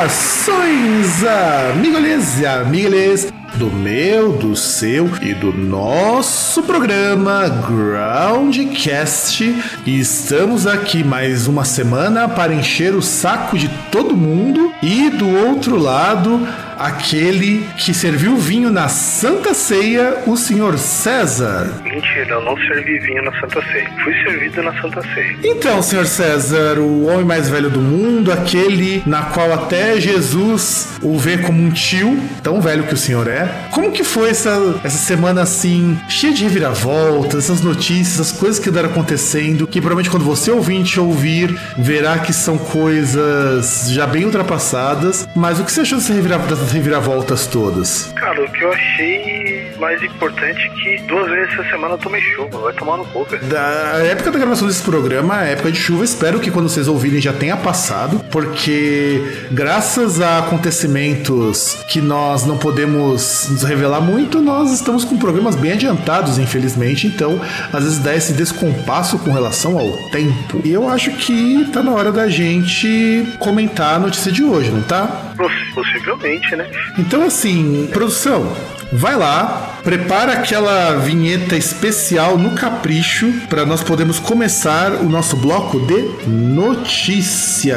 Saudações, amigolês e amigas do meu, do seu e do nosso programa Groundcast. E estamos aqui mais uma semana para encher o saco de todo mundo. E do outro lado, aquele que serviu vinho na Santa Ceia, o senhor César. Mentira, eu não servi vinho na Santa Ceia. Fui servido na Santa Ceia. Então, senhor César, o homem mais velho do mundo, aquele na qual até Jesus o vê como um tio, tão velho que o senhor é. Como que foi essa, essa semana assim, cheia de reviravoltas, essas notícias, essas coisas que andaram acontecendo, que provavelmente quando você ouvinte ouvir, verá que são coisas já bem ultrapassadas. Mas o que você achou dessa reviravolta? Dessas reviravoltas todas? Cara, o que eu achei mais importante é que duas vezes essa semana eu tomei chuva. Vai tomar no cu, velho. Da época da gravação desse programa, a época de chuva, espero que quando vocês ouvirem já tenha passado, porque graças a acontecimentos que nós não podemos nos revelar muito, nós estamos com programas bem adiantados, infelizmente, então às vezes dá esse descompasso com relação ao tempo. E eu acho que tá na hora da gente comentar a notícia de hoje, não tá? Possivelmente, né? Então, assim, produção, vai lá, prepara aquela vinheta especial no capricho para nós podermos começar o nosso bloco de notícias.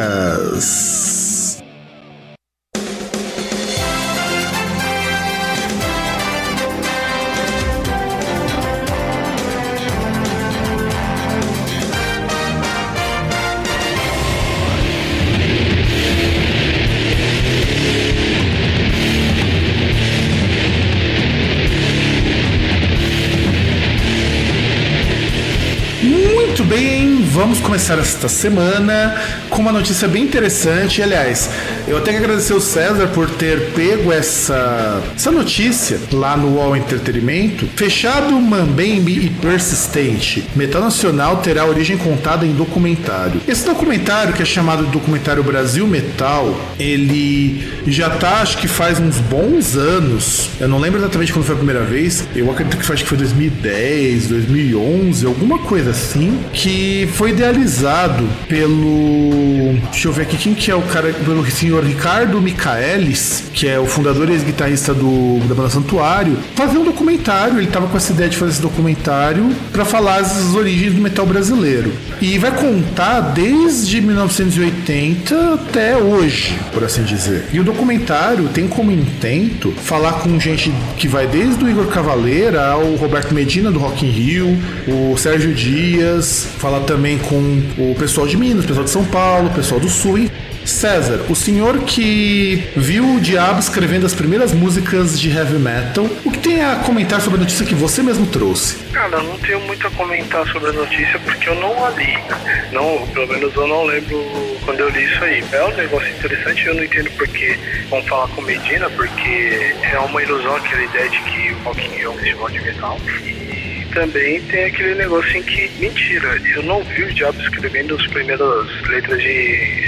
Vamos começar esta semana com uma notícia bem interessante. Aliás, eu tenho que agradecer o César por ter pego essa, essa notícia lá no UOL Entretenimento. Fechado, Mambembe e persistente. Metal Nacional terá origem contada em documentário. Esse documentário, que é chamado Documentário Brasil Metal, ele já tá, acho que faz uns bons anos. Eu não lembro exatamente quando foi a primeira vez. Eu acredito que, acho que foi 2010, 2011, alguma coisa assim que foi idealizado pelo. Deixa eu ver aqui quem que é o cara. Pelo senhor Ricardo Michaelis, que é o fundador e ex-guitarrista do, da banda Santuário, fazer um documentário. Ele tava com essa ideia de fazer esse documentário para falar as origens do metal brasileiro. E vai contar desde 1980 até hoje, por assim dizer. E o documentário tem como intento falar com gente que vai desde o Igor Cavaleira ao Roberto Medina do Rock in Rio, o Sérgio Dias, falar também com o pessoal de Minas, o pessoal de São Paulo, o pessoal do Sul. César, o senhor que viu o Diabo escrevendo as primeiras músicas de heavy metal, o que tem a comentar sobre a notícia que você mesmo trouxe? Cara, eu não tenho muito a comentar sobre a notícia porque eu não a li. Não, pelo menos eu não lembro quando eu li isso aí. É um negócio interessante, eu não entendo porque vão falar com Medina, porque é uma ilusão aquela ideia de que o Rock é um festival de metal. E também tem aquele negócio em que, mentira, eu não vi o Diabo escrevendo as primeiras letras de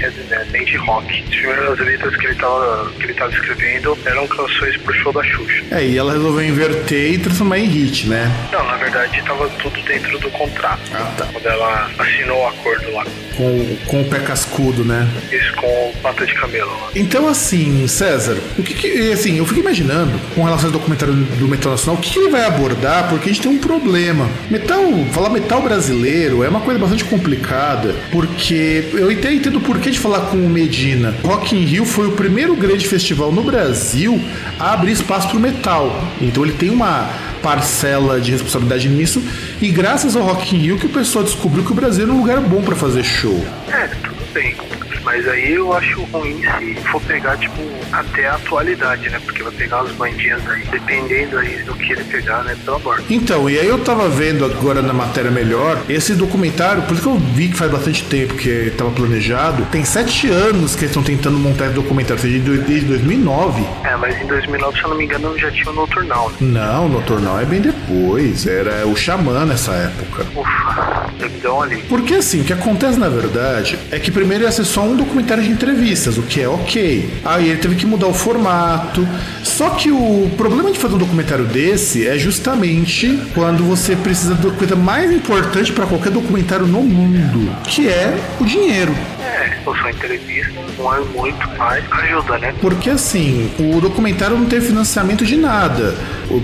nem de rock. As primeiras letras que ele tava, que ele tava escrevendo eram canções pro show da Xuxa. É, e ela resolveu inverter e transformar em hit, né? Não, na verdade tava tudo dentro do contrato. Ah, tá. Quando ela assinou o acordo lá. Com, com o pé cascudo, né? Isso, com pata de camelo lá. Então, assim, César, o que, que assim, eu fico imaginando, com relação ao documentário do Metal Nacional, o que, ele vai abordar, porque a gente tem um problema. Metal, falar metal brasileiro é uma coisa bastante complicada, porque eu até entendo o porquê de falar com o Medina. Rock in Rio foi o primeiro grande festival no Brasil a abrir espaço pro metal. Então ele tem uma parcela de responsabilidade nisso e graças ao Rock in Rio que o pessoal descobriu que o Brasil era um lugar bom para fazer show. É, tudo bem. Mas aí eu acho ruim se for pegar, tipo, até a atualidade, né? Porque vai pegar os bandinhos aí, dependendo aí do que ele pegar, né? Pelo amor. Então, e aí eu tava vendo agora na matéria melhor, esse documentário, por isso que eu vi que faz bastante tempo que tava planejado, tem sete anos que eles estão tentando montar esse documentário, seja, desde 2009. É, mas em 2009, se eu não me engano, já tinha o Noturnal, né? Não, o Noturnal é bem depois, era o Xamã nessa época. Ufa, deu ali. Porque assim, o que acontece na verdade é que primeiro ia ser só um documentário de entrevistas, o que é ok. Aí ele teve que mudar o formato. Só que o problema de fazer um documentário desse é justamente quando você precisa da coisa mais importante para qualquer documentário no mundo, que é o dinheiro. Ou entrevista, não é muito, mas ajuda, né? Porque assim, o documentário não teve financiamento de nada.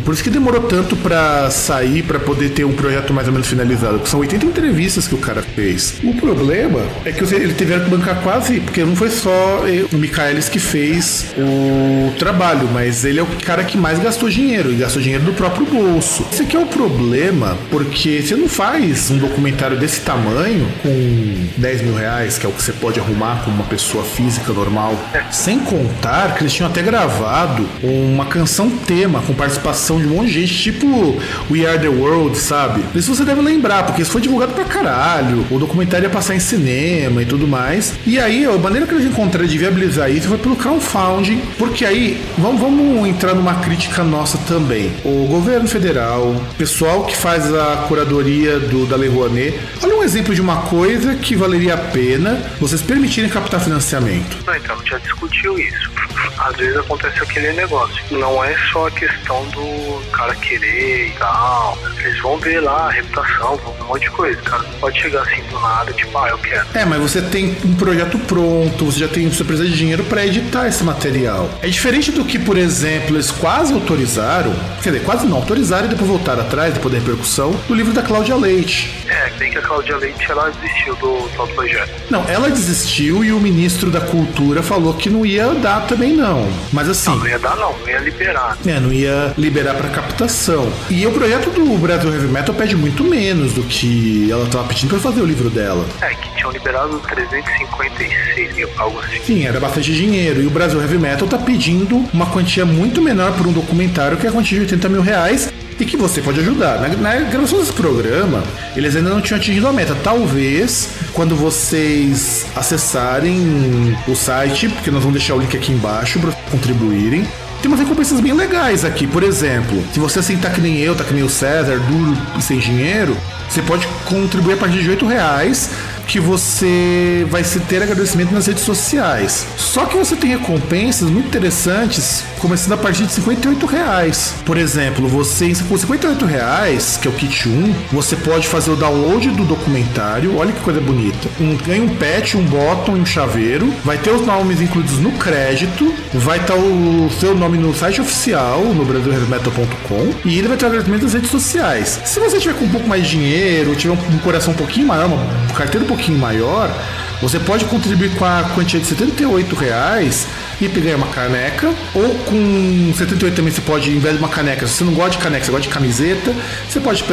Por isso que demorou tanto para sair, para poder ter um projeto mais ou menos finalizado. São 80 entrevistas que o cara fez. O problema é que ele tiveram que bancar quase, porque não foi só o Michaelis que fez o trabalho, mas ele é o cara que mais gastou dinheiro, e gastou dinheiro do próprio bolso. Esse aqui é o problema, porque você não faz um documentário desse tamanho com 10 mil reais, que é o que você pode arrumar com uma pessoa física normal. Sem contar que eles tinham até gravado uma canção tema com participação de um monte de gente, tipo We Are the World, sabe? Isso você deve lembrar, porque isso foi divulgado pra caralho. O documentário ia passar em cinema e tudo mais. E aí, a maneira que eles encontraram de viabilizar isso foi pelo crowdfunding, porque aí, vamos, vamos entrar numa crítica nossa também. O governo federal, pessoal que faz a curadoria do, da Lei Rouanet, olha um exemplo de uma coisa que valeria a pena vocês permitirem captar financiamento. Então, já discutiu isso. Às vezes acontece aquele negócio. Não é só a questão do cara querer e tal. Eles vão ver lá a reputação, um monte de coisa. Cara não pode chegar assim do nada, tipo, ah, eu quero. É, mas você tem um projeto pronto, você já tem, você precisa de dinheiro para editar esse material. É diferente do que, por exemplo, eles quase autorizaram, quer dizer, quase não autorizaram e depois voltaram atrás, depois da repercussão, do livro da Cláudia Leite. É, bem que a Cláudia Leite, ela desistiu do tal projeto. Não, ela desistiu e o ministro da Cultura falou que não ia dar também não. Mas assim... Não, não ia dar não, não ia liberar. É, não ia liberar para captação. E o projeto do Brasil Heavy Metal pede muito menos do que ela tava pedindo para fazer o livro dela. É, que tinham liberado 356 mil, algo assim. Sim, era bastante dinheiro. E o Brasil Heavy Metal tá pedindo uma quantia muito menor por um documentário, que é a quantia de 80 mil reais, e que você pode ajudar. Na, na, gravação desse programa, eles ainda não tinham atingido a meta. Talvez, quando vocês acessarem o site, porque nós vamos deixar o link aqui embaixo para contribuírem. Tem umas recompensas bem legais aqui. Por exemplo, se você assim tá que nem eu, tá que nem o César, duro e sem dinheiro, você pode contribuir a partir de 8 reais que você vai ter agradecimento nas redes sociais. Só que você tem recompensas muito interessantes, começando a partir de 58 reais. Por exemplo, você com 58 reais, que é o kit 1, você pode fazer o download do documentário. Olha que coisa bonita. Um, ganha um pet, um bottom e um chaveiro. Vai ter os nomes incluídos no crédito. Vai estar o seu nome no site oficial, no brasilheavymetal.com. E ele vai ter agradecimento nas redes sociais. Se você tiver com um pouco mais de dinheiro, tiver um coração um pouquinho maior, uma carteira um pouquinho maior, você pode contribuir com a quantia de 78 reais e pegar uma caneca. Ou com 78 também você pode, em vez de uma caneca, se você não gosta de caneca, você gosta de camiseta, você pode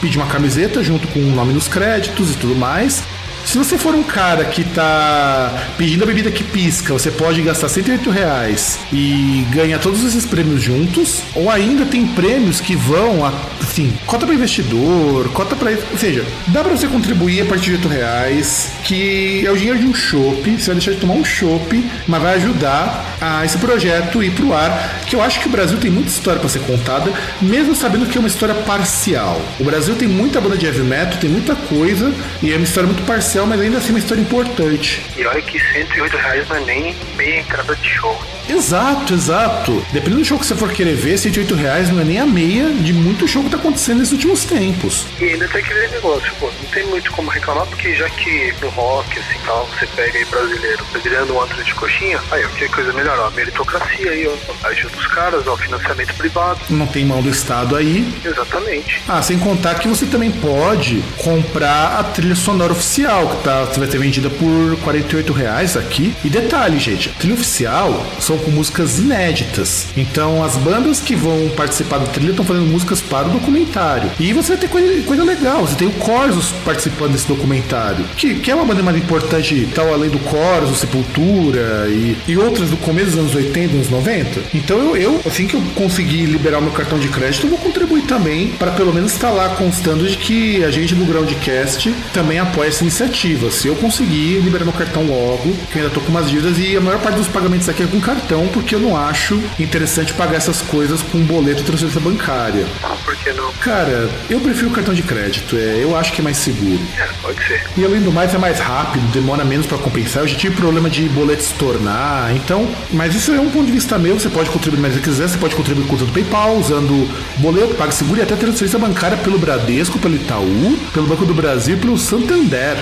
pedir uma camiseta junto com o nome nos créditos e tudo mais. Se você for um cara que tá pedindo a bebida que pisca, você pode gastar 108 reais e ganhar todos esses prêmios juntos. Ou ainda tem prêmios que vão, assim, cota para investidor, cota para. Ou seja, dá para você contribuir a partir de 8 reais, que é o dinheiro de um chopp. Você vai deixar de tomar um chopp, mas vai ajudar a esse projeto ir pro ar. Que eu acho que o Brasil tem muita história para ser contada, mesmo sabendo que é uma história parcial. O Brasil tem muita banda de heavy metal, tem muita coisa, e é uma história muito parcial mas ainda assim uma história importante. E olha que 108 reais não é nem meia entrada de show. Exato, exato. Dependendo do show que você for querer ver, 108 reais não é nem a meia de muito show que tá acontecendo nesses últimos tempos. E ainda tem aquele negócio, pô, não tem muito como reclamar, porque já que no rock, assim, tal, você pega aí brasileiro, pedreando um antro de coxinha, aí, ó, que coisa melhor, ó, a meritocracia aí, ó, ajuda os caras, ó, financiamento privado. Não tem mão do Estado aí. Exatamente. Ah, sem contar que você também pode comprar a trilha sonora oficial, que tá, você vai ter vendida por 48 reais aqui. E detalhe, gente, a trilha oficial são são com músicas inéditas. Então as bandas que vão participar da trilha estão fazendo músicas para o documentário. E você vai ter coisa, coisa legal, você tem o Corsos participando desse documentário, que, que é uma banda mais importante, tal além do Corsos, Sepultura e, e outras do começo dos anos 80, anos 90. Então eu, eu, assim que eu conseguir liberar meu cartão de crédito, eu vou contribuir também para pelo menos estar lá constando de que a gente do Groundcast também apoia essa iniciativa. Se eu conseguir liberar meu cartão logo, que eu ainda tô com umas dívidas e a maior parte dos pagamentos aqui é com cartão, porque eu não acho interessante pagar essas coisas com boleto e transferência bancária. Ah, por que não? Cara, eu prefiro cartão de crédito, é, eu acho que é mais seguro. É, pode ser. E além do mais, é mais rápido, demora menos para compensar. Eu já tive problema de boleto se tornar, então. Mas isso é um ponto de vista meu. Você pode contribuir mais se quiser, você pode contribuir com o PayPal, usando boleto, PagSeguro e até transferência bancária pelo Bradesco, pelo Itaú, pelo Banco do Brasil e pelo Santander.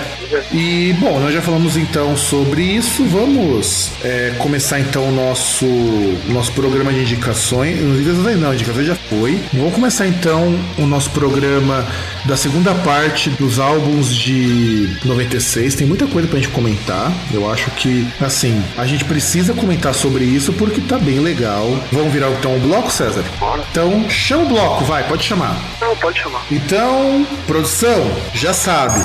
E, bom, nós já falamos então sobre isso. Vamos é, começar então o nosso, nosso programa de indicações. Não, indicações já foi. Vamos começar então o nosso programa da segunda parte dos álbuns de 96. Tem muita coisa pra gente comentar. Eu acho que, assim, a gente precisa comentar sobre isso porque tá bem legal. Vamos virar então o bloco, César? Bora. Então, chama o bloco, vai, pode chamar. Não, pode chamar. Então, produção, já sabe.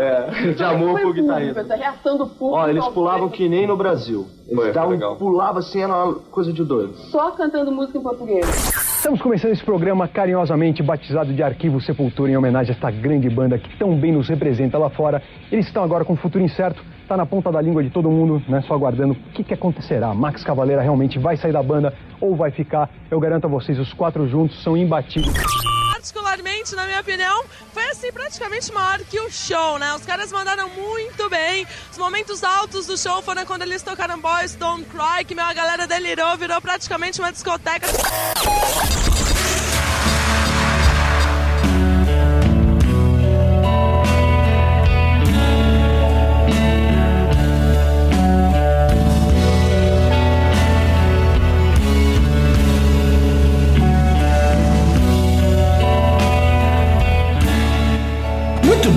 É, de amor pro guitarrista. Essa reação do público. Ó, eles pulavam que nem no Brasil. Eles Foi, davam, legal. pulavam assim, era uma coisa de doido. Só cantando música em português. Estamos começando esse programa carinhosamente batizado de Arquivo Sepultura em homenagem a esta grande banda que tão bem nos representa lá fora. Eles estão agora com o futuro incerto, tá na ponta da língua de todo mundo, né? Só aguardando o que, que acontecerá. Max Cavaleira realmente vai sair da banda ou vai ficar? Eu garanto a vocês, os quatro juntos são imbatíveis. Particularmente, na minha opinião, foi assim praticamente maior que o show, né? Os caras mandaram muito bem. Os momentos altos do show foram quando eles tocaram Boys Don't Cry, que meu, a galera delirou, virou praticamente uma discoteca.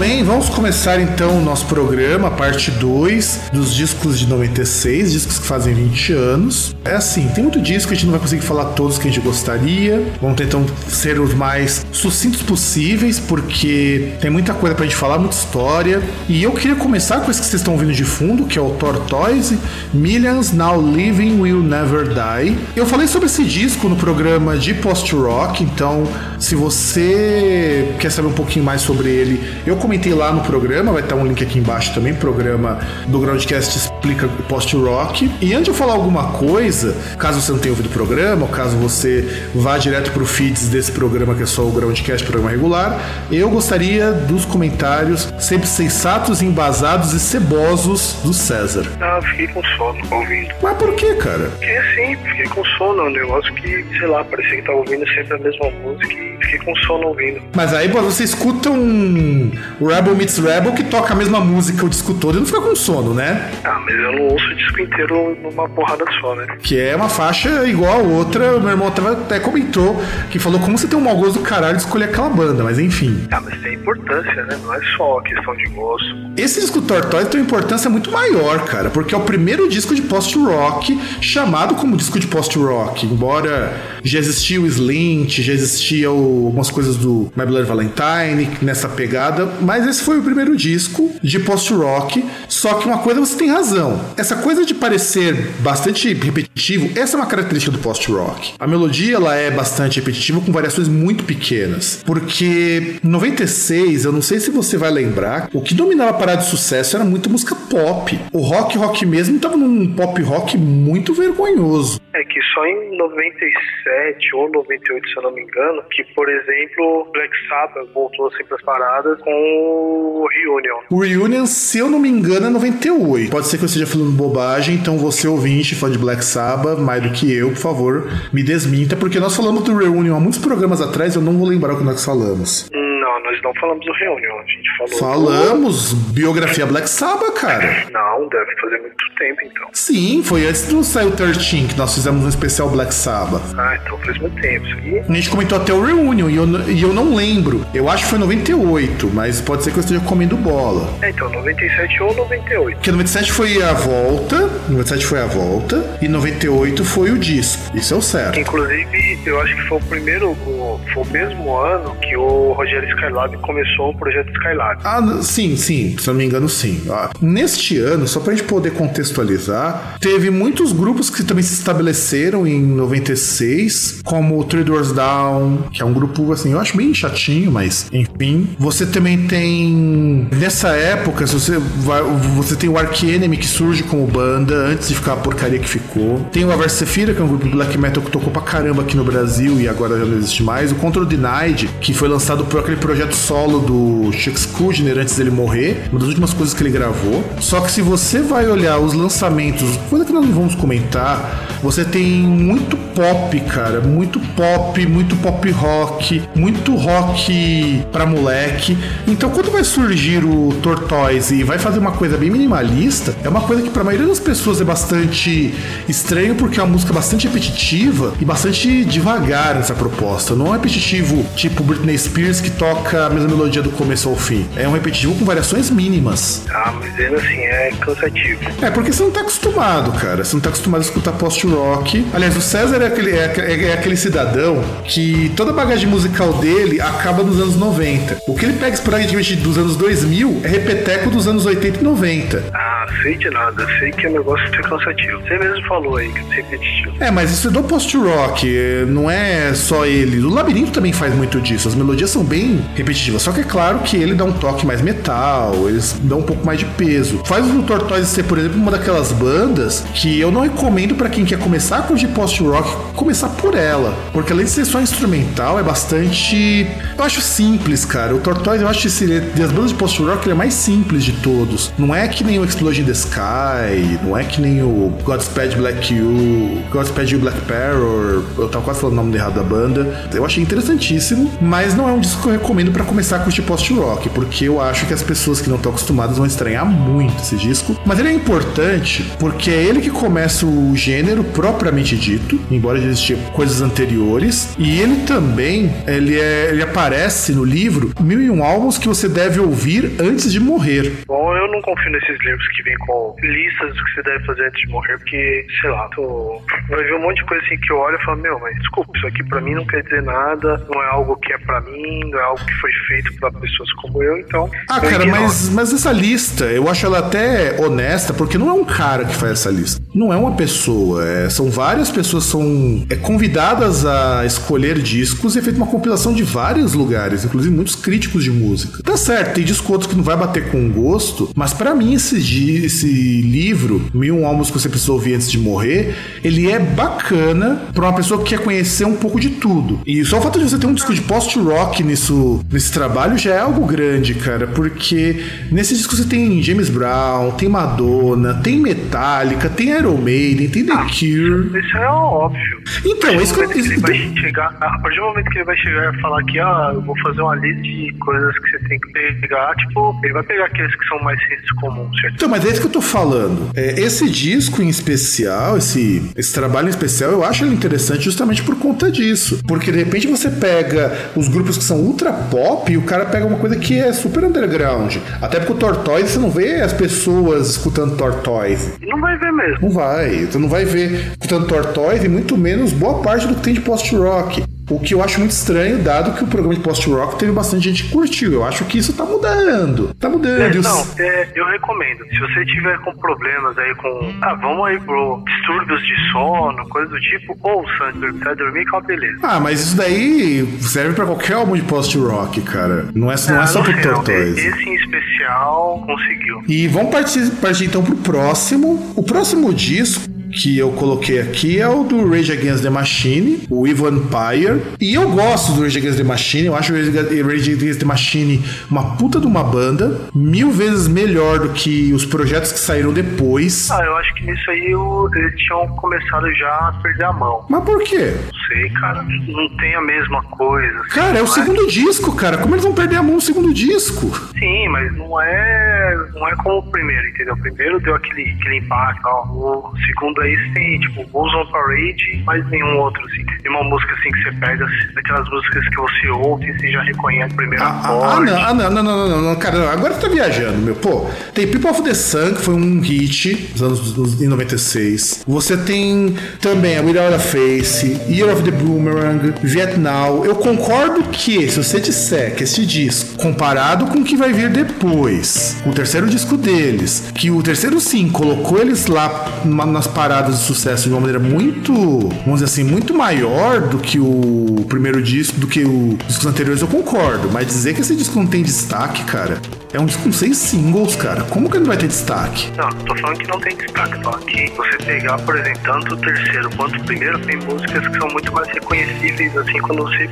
Bem, vamos começar então o nosso programa, parte 2 dos discos de 96, discos que fazem 20 anos. É assim, tem muito disco, a gente não vai conseguir falar todos que a gente gostaria. Vamos tentar ser os mais sucintos possíveis, porque tem muita coisa pra gente falar, muita história. E eu queria começar com esse que vocês estão ouvindo de fundo, que é o Tortoise, Millions Now Living Will Never Die. Eu falei sobre esse disco no programa de post-rock, então se você quer saber um pouquinho mais sobre ele, eu comentei lá no programa, vai estar um link aqui embaixo também, programa do Groundcast explica post-rock. E antes de eu falar alguma coisa, caso você não tenha ouvido o programa, ou caso você vá direto pro feeds desse programa que é só o Groundcast, programa regular, eu gostaria dos comentários sempre sensatos, embasados e cebosos do César. Ah, fiquei com sono ouvindo. Mas por que, cara? Porque assim, fiquei com sono, é um negócio que, sei lá, parecia que tava ouvindo sempre a mesma música e fiquei com sono ouvindo. Mas aí você escuta um Rebel Meets Rebel que toca a mesma música o disco todo e não fica com sono, né? Ah, mas eu não ouço o disco inteiro numa porrada só, né? Que é uma faixa igual a outra. O meu irmão até, até comentou que falou como você tem um mau gosto do caralho de escolher aquela banda, mas enfim. Ah, mas tem importância, né? Não é só questão de gosto. Esse disco Tortoise tem uma importância muito maior, cara, porque é o primeiro disco de post-rock chamado como disco de post-rock. Embora já existia o Slint, já existia o- algumas coisas do My Bloody Valentine nessa pegada, mas esse foi o primeiro disco de post-rock. Só que uma coisa você tem razão: essa coisa de parecer bastante repetitivo, essa é uma característica do post-rock. A melodia ela é bastante repetitiva com variações muito pequenas, porque em 96, eu não sei se você vai lembrar, o que dominava a parada de sucesso era muito música pop. O rock rock mesmo tava num pop rock muito vergonhoso. É que só em 97 ou 98, se eu não me engano, que, por exemplo, Black Sabbath voltou assim pras paradas com o Reunion. O Reunion, se eu não me engano, é 98. Pode ser que eu esteja falando bobagem, então você ouvinte, fã de Black Sabbath, mais do que eu, por favor, me desminta, porque nós falamos do Reunion há muitos programas atrás, eu não vou lembrar o que nós falamos. Não, nós não falamos do Reunion, a gente falou. Falamos, biografia Black Sabbath, cara. Do... Não, deve fazer muito tempo então. Sim, foi antes do Saiu 13 que nós fizemos um especial Black Sabbath. Ah, então faz muito tempo isso aqui. A gente comentou até o Reunion e eu, e eu não lembro. Eu acho que foi 98, mas pode ser que eu esteja comendo bola. É, então 97 ou 98. Porque 97 foi a volta, 97 foi a volta e 98 foi o disco. Isso é o certo. Inclusive, eu acho que foi o primeiro, foi o mesmo ano que o Rogério Skylab começou o projeto Skylab. Ah, sim, sim, se eu não me engano, sim. Ah, neste ano, só pra gente poder contextualizar, teve muitos grupos que também se estabeleceram em 96, como o Three Doors Down, que é um grupo, assim, eu acho bem chatinho, mas enfim. Você também tem, nessa época, se você vai, você tem o Ark Enemy que surge como banda, antes de ficar a porcaria que ficou. Tem o Averse Sephira, que é um grupo de black metal que tocou pra caramba aqui no Brasil e agora já não existe mais. O Control Denied, que foi lançado por aquele projeto solo do Chuck Schuldiner antes dele morrer, uma das últimas coisas que ele gravou. Só que se você vai olhar os lançamentos, coisa que nós não vamos comentar, você tem muito pop, cara, muito pop, muito pop rock, muito rock pra moleque. Então quando vai surgir o Tortoise e vai fazer uma coisa bem minimalista, é uma coisa que pra maioria das pessoas é bastante estranho porque é uma música bastante repetitiva e bastante devagar nessa proposta. Não é repetitivo tipo Britney Spears que toca a mesma melodia do começo ao fim. É um repetitivo com variações mínimas. Ah, mas ainda assim é cansativo. É porque você não tá acostumado, cara. Você não tá acostumado a escutar post-rock. Aliás, o César é aquele, é, é, é aquele cidadão que toda a bagagem musical dele acaba nos anos 90. O que ele pega esporadicamente dos anos 2000 é repeteco dos anos 80 e 90. Ah, sei de nada. Sei que o negócio é cansativo. Você mesmo falou aí que é repetitivo. É, mas isso é do post-rock, não é só ele. O Labirinto também faz muito disso. As melodias são bem repetitivas. Só que é claro que ele dá um toque mais metal, eles dão um pouco mais de peso. Faz o Tortoise ser, por exemplo, uma daquelas bandas que eu não recomendo para quem quer começar a curtir post-rock, começar por ela. Porque além de ser só instrumental, é bastante. Eu acho simples, cara. O Tortoise, eu acho que esse, das bandas de post-rock, ele é mais simples de todos. Não é que nem o Explosion in the Sky, não é que nem o Godspeed Black You, Godspeed You Black Parror. Eu tava quase falando o nome errado da banda. Eu achei interessantíssimo, mas não é um disco que eu recomendo para começar a curtir post-rock, porque eu acho que as pessoas que não estão acostumadas vão estranhar muito esse disco. Mas ele é importante porque é ele que começa o gênero propriamente dito, embora já existiam coisas anteriores. E ele também, ele, é, ele aparece no livro Mil e Um Álbuns que você deve ouvir antes de morrer. Bom, eu não confio nesses livros que vêm com listas do que você deve fazer antes de morrer, porque, sei lá, tô... vai ver um monte de coisa assim que eu olho e falo, meu, mas desculpa, isso aqui pra mim não quer dizer nada, não é algo que é pra mim, não é algo que foi feito pra pessoas como eu, então. Ah, eu cara, ignoro. mas, mas essa lista, eu acho ela até honesta, porque não é um cara que faz essa lista. Não é uma pessoa. é- são várias pessoas são é, convidadas a escolher discos e é feita uma compilação de vários lugares, inclusive muitos críticos de música. Tá certo, tem disco outro que não vai bater com gosto, mas pra mim esse, esse livro, Mil Álbuns que você precisa ouvir antes de morrer, ele é bacana pra uma pessoa que quer conhecer um pouco de tudo. E só o fato de você ter um disco de post-rock nisso, nesse trabalho já é algo grande, cara, porque nesse disco você tem James Brown, tem Madonna, tem Metallica, tem Iron Maiden, tem The Cure. Isso é óbvio. Então, é isso que eu... Ele vai chegar, a partir do momento que ele vai chegar e falar que, ah, eu vou fazer uma lista de coisas que você tem que pegar, tipo, ele vai pegar aqueles que são mais senso comum, certo? Então, mas é isso que eu tô falando. É, esse disco em especial, esse, esse trabalho em especial, eu acho ele interessante justamente por conta disso. Porque de repente você pega os grupos que são ultra pop e o cara pega uma coisa que é super underground. Até porque o Tortoise, você não vê as pessoas escutando Tortoise. Não vai ver mesmo. Não vai. Você não vai ver escutando Tortoise e muito menos boa parte do que tem de post-rock. O que eu acho muito estranho, dado que o programa de post-rock teve bastante gente que curtiu. Eu acho que isso tá mudando. Tá mudando. É, não, é, eu recomendo. Se você tiver com problemas aí com. Ah, vamos aí pro distúrbios de sono, coisa do tipo, dormir. Você vai dormir que é uma beleza. Ah, mas isso daí serve pra qualquer álbum de post-rock, cara. Não é, não é só Ah, pro sei, não. Tortoise. Esse em especial conseguiu. E vamos partir, partir então pro próximo. O próximo disco que eu coloquei aqui é o do Rage Against the Machine, o Evil Empire. E eu gosto do Rage Against the Machine, eu acho o Rage Against the Machine uma puta de uma banda, mil vezes melhor do que os projetos que saíram depois. Ah, eu acho que nisso aí o- eles tinham começado já a perder a mão. Mas por quê? Não sei, cara. Não tem a mesma coisa. assim, Cara, é o não segundo disco, cara. Como eles vão perder a mão no segundo disco? Sim, mas não é, não é como o primeiro, entendeu? O primeiro deu aquele, aquele impacto, ó. o segundo aí tem, tipo, Bulls on Parade, mas nenhum outro, assim. Tem uma música assim que você pega, daquelas músicas que você ouve e você já reconhece primeiro Ah, ah, acorde. não, ah, não, não, não, não, não, cara, agora você tá viajando, meu. Pô, tem People of the Sun, que foi um hit nos anos nos- em 96. Você tem também a Without a Face, Year of the Boomerang, Vietnam. Eu concordo que, se você disser que esse disco, comparado com o que vai vir depois, o terceiro disco deles, que o terceiro sim colocou eles lá nas paradas de sucesso de uma maneira muito, vamos dizer assim, muito maior do que o primeiro disco, do que os discos anteriores, eu concordo. Mas dizer que esse disco não tem destaque, cara, é um disco com seis singles, cara. Como que ele não vai ter destaque? Não, tô falando que não tem destaque, tô falando que você pegar, por exemplo, tanto o terceiro quanto o primeiro, tem músicas que são muito mais reconhecíveis, assim, quando você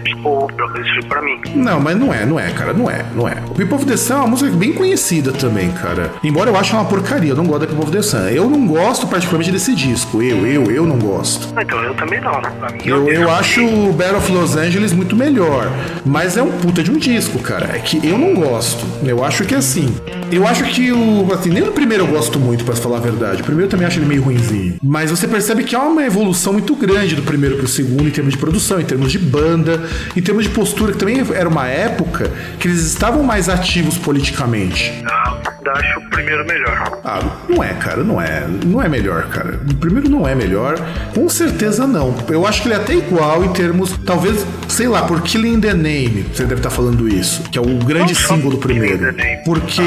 menos foi pra mim. Não, mas não é, não é, cara, não é, não é. O People of the Sun é uma música bem conhecida também, cara. Embora eu ache uma porcaria, eu não gosto da People of the Sun. Eu não gosto particularmente desse disco. Eu, eu, eu não gosto. Ah, Então eu também não, né? Mim, Eu, eu disco acho o Battle of Los Angeles muito melhor. Mas é um puta de um disco, cara. É que eu não gosto. Eu acho que assim. Eu acho que o. Assim, nem o primeiro eu gosto muito, pra falar a verdade. O primeiro eu também acho ele meio ruinzinho. Mas você percebe que há uma evolução muito grande do primeiro pro segundo em termos de produção, em termos de banda, em termos de postura, que também era uma época que eles estavam mais ativos politicamente. Ah, acho o primeiro melhor. Ah, não é, cara, não é. Não é melhor, cara. O primeiro não é melhor. Com certeza não. Eu acho que ele é até igual em termos, talvez, sei lá, por Killing the Name. Você deve estar falando isso, que é o grande Não do primeiro. Porque,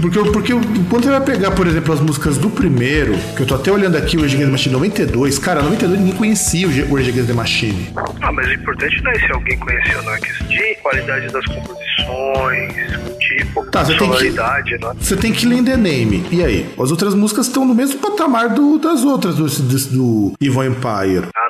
por- porque, porque quando você vai pegar, por exemplo, as músicas do primeiro, que eu tô até olhando aqui o Rage Against the Machine 92, cara, 92 ninguém conhecia o Ge- o Rage Against the Machine. Ah, mas o importante não é se alguém conheceu, não. É questão de qualidade das composições, tipo, Tá, você tem que- sonoridade, né? Você tem Killing the Name. E aí? As outras músicas estão no mesmo patamar do- das outras do, do, do Evil Empire. Ah,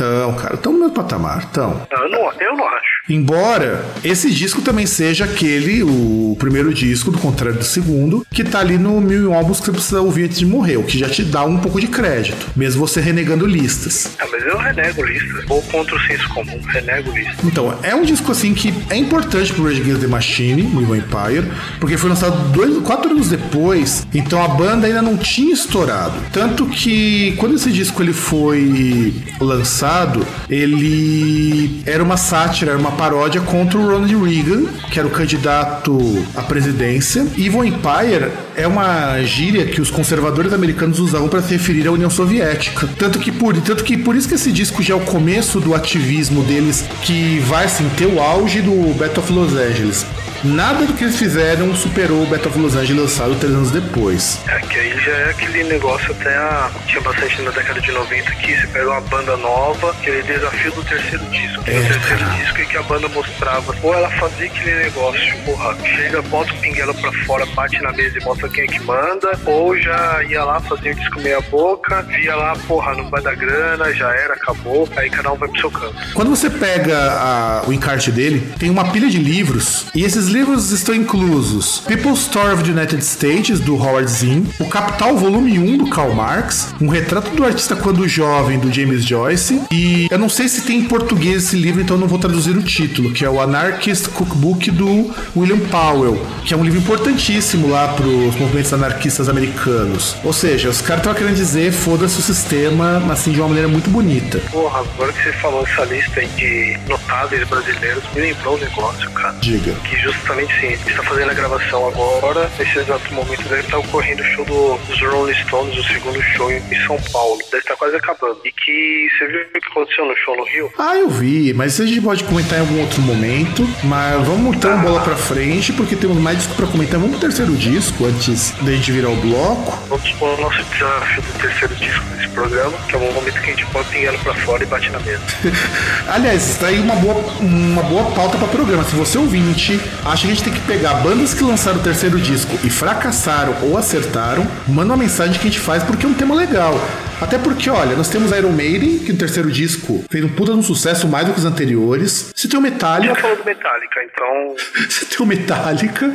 Então, cara, estão no mesmo patamar, estão. Eu não, eu não acho. Embora esse disco também seja aquele, o primeiro disco, do contrário do segundo, que tá ali no mil álbuns que você precisa ouvir antes de morrer, o que já te dá um pouco de crédito, mesmo você renegando listas. Ah, mas eu renego lista. Vou contra o senso comum, renego lista. Então, é um disco assim que é importante pro Rage Against the Machine, o Evil Empire, porque foi lançado dois, quatro anos depois, então a banda ainda não tinha estourado. Tanto que quando esse disco ele foi lançado, ele era uma sátira, era uma paródia contra o Ronald Reagan, que era o candidato à presidência. Evil Empire é uma gíria que os conservadores americanos usavam para se referir à União Soviética. Tanto que por, tanto que por isso que esse disco já é o começo do ativismo deles, que vai assim ter o auge do Battle of Los Angeles. Nada do que eles fizeram superou o Battle of Los Angeles lançado três anos depois. É, que aí já é aquele negócio até a, tinha bastante na década de 90 que você pega uma banda nova, aquele desafio do terceiro disco. É, o terceiro cara. disco é que a banda mostrava, ou ela fazia aquele negócio, porra, chega, bota o pinguela pra fora, bate na mesa e mostra quem é que manda, ou já ia lá, fazia o disco meia boca, via lá, porra, não vai dar grana, já era, acabou, aí cada um vai pro seu canto. Quando você pega a- o encarte dele, tem uma pilha de livros, e esses livros estão inclusos People's Story of the United States, do Howard Zinn, o Capital Volume 1, do Karl Marx, um retrato do artista quando jovem, do James Joyce, e eu não sei se tem em português esse livro, então eu não vou traduzir o título, que é o Anarchist Cookbook, do William Powell, que é um livro importantíssimo lá para os movimentos anarquistas americanos. Ou seja, os caras estavam querendo dizer, foda-se o sistema, assim, de uma maneira muito bonita. Porra, agora que você falou essa lista aí de brasileiros, me lembrou um negócio, cara. Diga. que justamente sim, está fazendo a gravação agora, nesse exato momento deve estar ocorrendo o show do- dos Rolling Stones, o segundo show em São Paulo, deve estar quase acabando. E que você viu o que aconteceu no show no Rio? Ah, eu vi, mas a gente pode comentar em algum outro momento. Mas vamos então bola pra frente, porque temos mais disco pra comentar. Vamos pro terceiro disco, antes da gente virar o bloco. Vamos pôr o nosso desafio do terceiro disco desse programa, que é o momento que a gente põe o pinguelo pra fora e bate na mesa. Aliás, está aí uma boa, uma boa pauta para programa. Se você ouvinte acha que a gente tem que pegar bandas que lançaram o terceiro disco e fracassaram ou acertaram, manda uma mensagem que a gente faz porque é um tema legal. Até porque, olha, nós temos Iron Maiden, que no terceiro disco fez um puta de um sucesso mais do que os anteriores. Você tem o Já Metallica. falou do Metallica, então. Você tem o Metallica.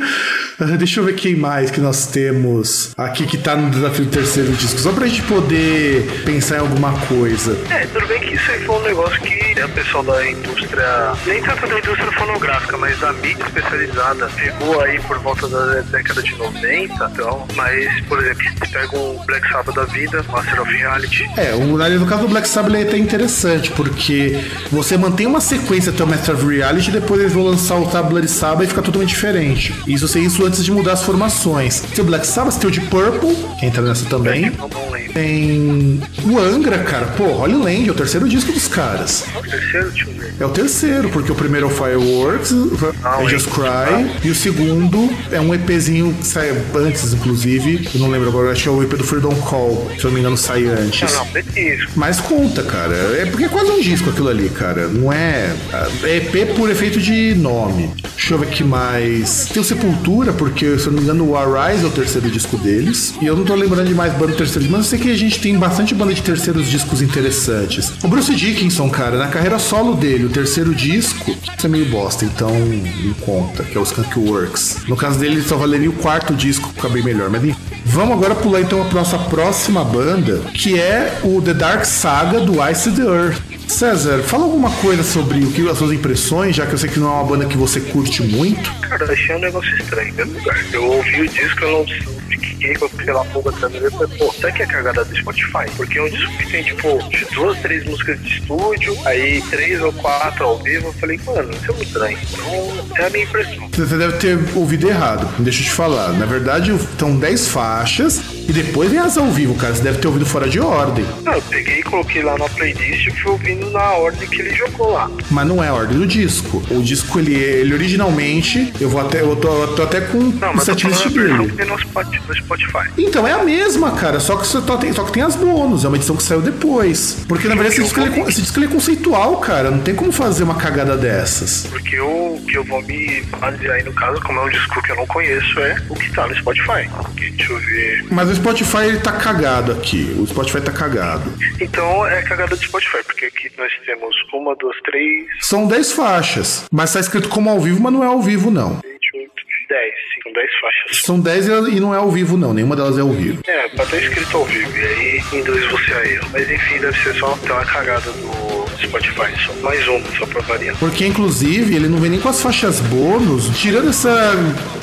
Ah, deixa eu ver quem mais que nós temos aqui que tá no desafio do terceiro disco. Só pra gente poder pensar em alguma coisa. É, tudo bem que isso aí foi um negócio que a pessoal da indústria, nem tanto da indústria fonográfica, mas da mídia especializada, pegou aí por volta da década de 90. Então, mas, por exemplo, você pega um Black Sabbath da vida, Master of Reality. É, o, ali no caso do Black Sabbath é até interessante, porque você mantém uma sequência até o Master of Reality e depois eles vão lançar o Tablet Sabbath e fica totalmente diferente. Isso sem isso antes de mudar as formações. Tem o Black Sabbath, tem o de Purple, que entra nessa também. Lembro. Tem o Angra, cara. Pô, Holy Land é o terceiro disco dos caras. O terceiro. É o terceiro, porque o primeiro é o Fireworks, Ah, I Just. Cry, e o segundo é um EPzinho que sai antes, inclusive. Eu não lembro agora, acho que é o EP do Freedom Call, se eu não me engano, sai antes. Não, não, é isso. Mas conta, cara. É porque é quase um disco aquilo ali, cara. Não é. É EP por efeito de nome. Deixa eu ver aqui mais. Tem o Sepultura, porque, se eu não me engano, o Arise é o terceiro disco deles. E eu não tô lembrando de mais banda terceiro mas eu sei que a gente tem bastante banda de terceiros discos interessantes. O Bruce Dickinson, cara, na carreira solo dele, o terceiro disco, isso é meio bosta, então não conta, que é o Skunk Works. No caso dele, só valeria o quarto disco, que fica bem melhor. Mas enfim. Vamos agora pular então para nossa próxima banda, que é o The Dark Saga do Ice the Earth. César, fala alguma coisa sobre o que as suas impressões, já que eu sei que não é uma banda que você curte muito. Cara, achei um negócio estranho, lugar. Eu ouvi o disco, eu não fiquei com aquela pulga atrás da orelha e falei, pô, será que é cagada do Spotify? Porque é um disco que tem, tipo, duas, três músicas de estúdio, aí três ou quatro ao vivo. Eu falei, mano, isso é muito estranho. Então, é a minha impressão. Você deve ter ouvido errado, deixa eu te falar. Na verdade, estão 10 faixas e depois vem as ao vivo, cara. Você deve ter ouvido fora de ordem. Não, eu peguei e coloquei lá na playlist e fui ouvindo na ordem que ele jogou lá. Mas não é a ordem do disco. O disco, ele, ele originalmente, eu vou até, eu tô, eu tô até com Não, mas setlist dele. no Spot- no Spotify. Então, é a mesma, cara, só que, só, tem, só que tem as bônus, é uma edição que saiu depois. Porque, na verdade, esse disco, ele, é esse disco ele é conceitual, cara, não tem como fazer uma cagada dessas. Porque o que eu vou me basear aí no caso, como é um disco que eu não conheço, é o que tá no Spotify. Que, deixa eu ver. Mas Spotify, ele tá cagado aqui, o Spotify tá cagado. Então é cagada do Spotify, porque aqui nós temos uma, duas, três, São 10 faixas, mas tá escrito como ao vivo, mas não é ao vivo, não. 28, 10. São 10 faixas. São 10 e não é ao vivo, não, nenhuma delas é ao vivo. É, tá até escrito ao vivo, e aí em dois você aí. Mas enfim, deve ser só ter uma cagada do Spotify. Só mais uma, só pra variar. Porque, inclusive, ele não vem nem com as faixas bônus, tirando essa,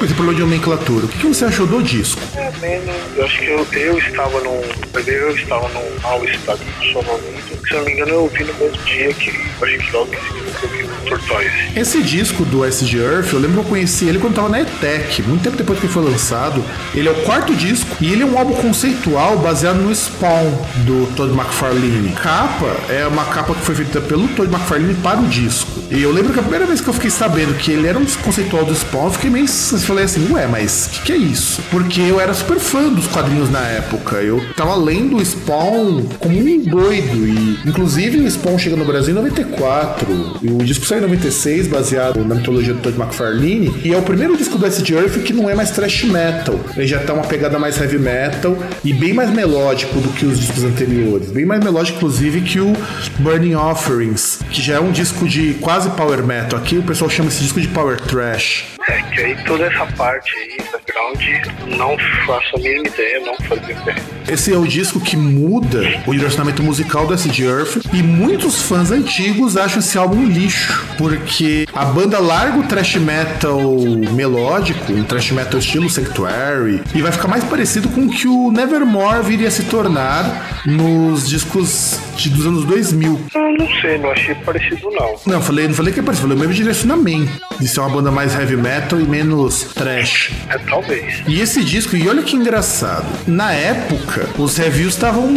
esse problema de nomenclatura. O que, que você achou do disco? É, menos. Eu acho que eu, eu estava num. Eu estava num mau estado de sonamento. Se eu não me engano, eu ouvi no mesmo dia que. Acho que logo que eu vi o Tortoise. Esse disco do SG Earth, eu lembro que eu conheci ele quando tava na ETEC, muito tempo depois que foi lançado. Ele é o quarto disco e ele é um álbum conceitual baseado no Spawn do Todd McFarlane. Capa é uma capa que foi feita pelo Todd McFarlane para o disco. E eu lembro que a primeira vez que eu fiquei sabendo que ele era um conceitual do Spawn, eu fiquei meio. Eu falei assim, ué, mas o que, que é isso? Porque eu era super fã dos quadrinhos na época. Eu tava lendo o Spawn como um doido. E, inclusive, o Spawn chega no Brasil em 94. E o disco saiu em 96, baseado na mitologia do Todd McFarlane. E é o primeiro disco do Acid Earth que não é mais thrash metal. Ele já tá uma pegada mais heavy metal e bem mais melódico do que os discos anteriores. Bem mais melódico, inclusive, que o Burning Offerings, que já é um disco de quase power metal. Aqui o pessoal chama esse disco de power thrash. É, que aí toda essa parte aí, background, não faço a mínima ideia, não fazia ideia. Esse é o disco que muda o direcionamento musical do Acid Earth e muitos fãs antigos acham esse álbum um lixo, porque a banda larga o thrash metal melódico, um thrash metal estilo Sanctuary, e vai ficar mais parecido com o que o Nevermore viria a se tornar nos discos de- dos anos 2000. Eu não sei, não achei parecido não. Não, falei, não falei que é parecido, falei o mesmo direcionamento, de ser uma banda mais heavy metal e menos thrash. É talvez. E esse disco, e olha que engraçado, na época, os reviews estavam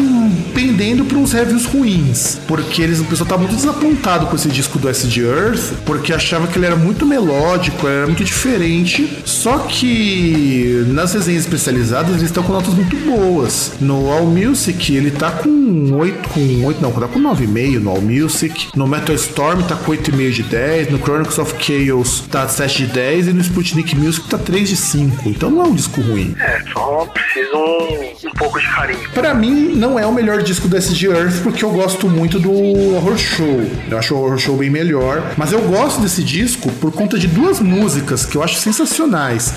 pendendo para uns reviews ruins, porque eles, o pessoal estava muito desapontado com esse disco do Acid Earth, porque achava que ele era muito melódico, era muito diferente, só que nas resenhas especializadas eles estão com notas muito boas. No All Music ele tá com 8, com 8 não, tá com 9,5 no All Music, no Metal Storm tá com 8,5 de 10, no Chronicles of Chaos tá 7 de 10 e no Sputnik Music tá 3 de 5. Então não é um disco ruim. É, só precisa um, um pouco de carinho. Pra mim, não é o melhor disco do SG Earth, porque eu gosto muito do Horror Show. Eu acho o Horror Show bem melhor. Mas eu gosto desse disco por conta de duas músicas que eu acho sensacionais: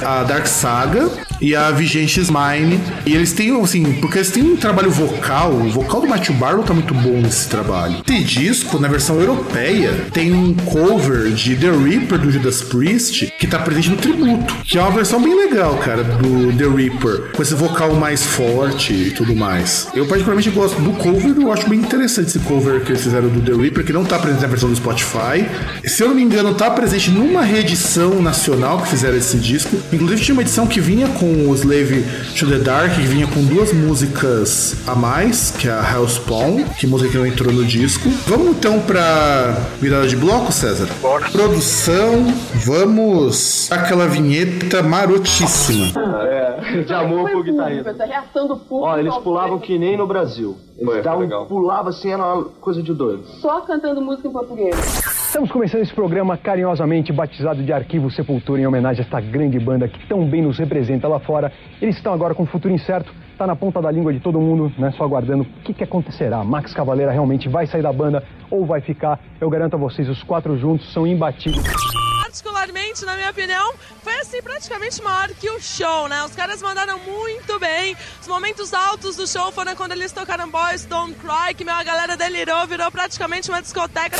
a Dark Saga e a Vigentes Mine. E eles têm, assim, porque eles têm um trabalho vocal. O vocal do Matthew Barlow tá muito bom nesse trabalho. Esse disco, na versão europeia, tem um cover de The Reaper do Judas Priest que tá presente no tributo, que é uma versão bem legal, cara, do The Reaper, com esse vocal mais forte e tudo mais. Eu particularmente gosto do cover, eu acho bem interessante esse cover que eles fizeram do The Reaper, que não tá presente na versão do Spotify. Se eu não me engano, tá presente numa reedição nacional que fizeram esse disco. Inclusive tinha uma edição que vinha com o Slave to the Dark, que vinha com duas músicas a mais, que é a Hellspawn, que música que não entrou no disco. Vamos então pra virada de bloco, César? Bora. Produção, vamos aquela vinheta marotíssima. É, de amor pro guitarrista. Reação do público. Ó, eles pulavam que nem no Brasil. Eles davam, legal. pulavam assim, era uma coisa de doido. Só cantando música em português. Estamos começando esse programa carinhosamente batizado de Arquivo Sepultura em homenagem a esta grande banda que tão bem nos representa lá fora. Eles estão agora com o futuro incerto, tá na ponta da língua de todo mundo, né? Só aguardando o que, que acontecerá. Max Cavaleira realmente vai sair da banda ou vai ficar? Eu garanto a vocês, os quatro juntos são imbatíveis. Particularmente, na minha opinião, foi assim praticamente maior que o show, né? Os caras mandaram muito bem. Os momentos altos do show foram quando eles tocaram Boys Don't Cry, que meu, a galera delirou, virou praticamente uma discoteca.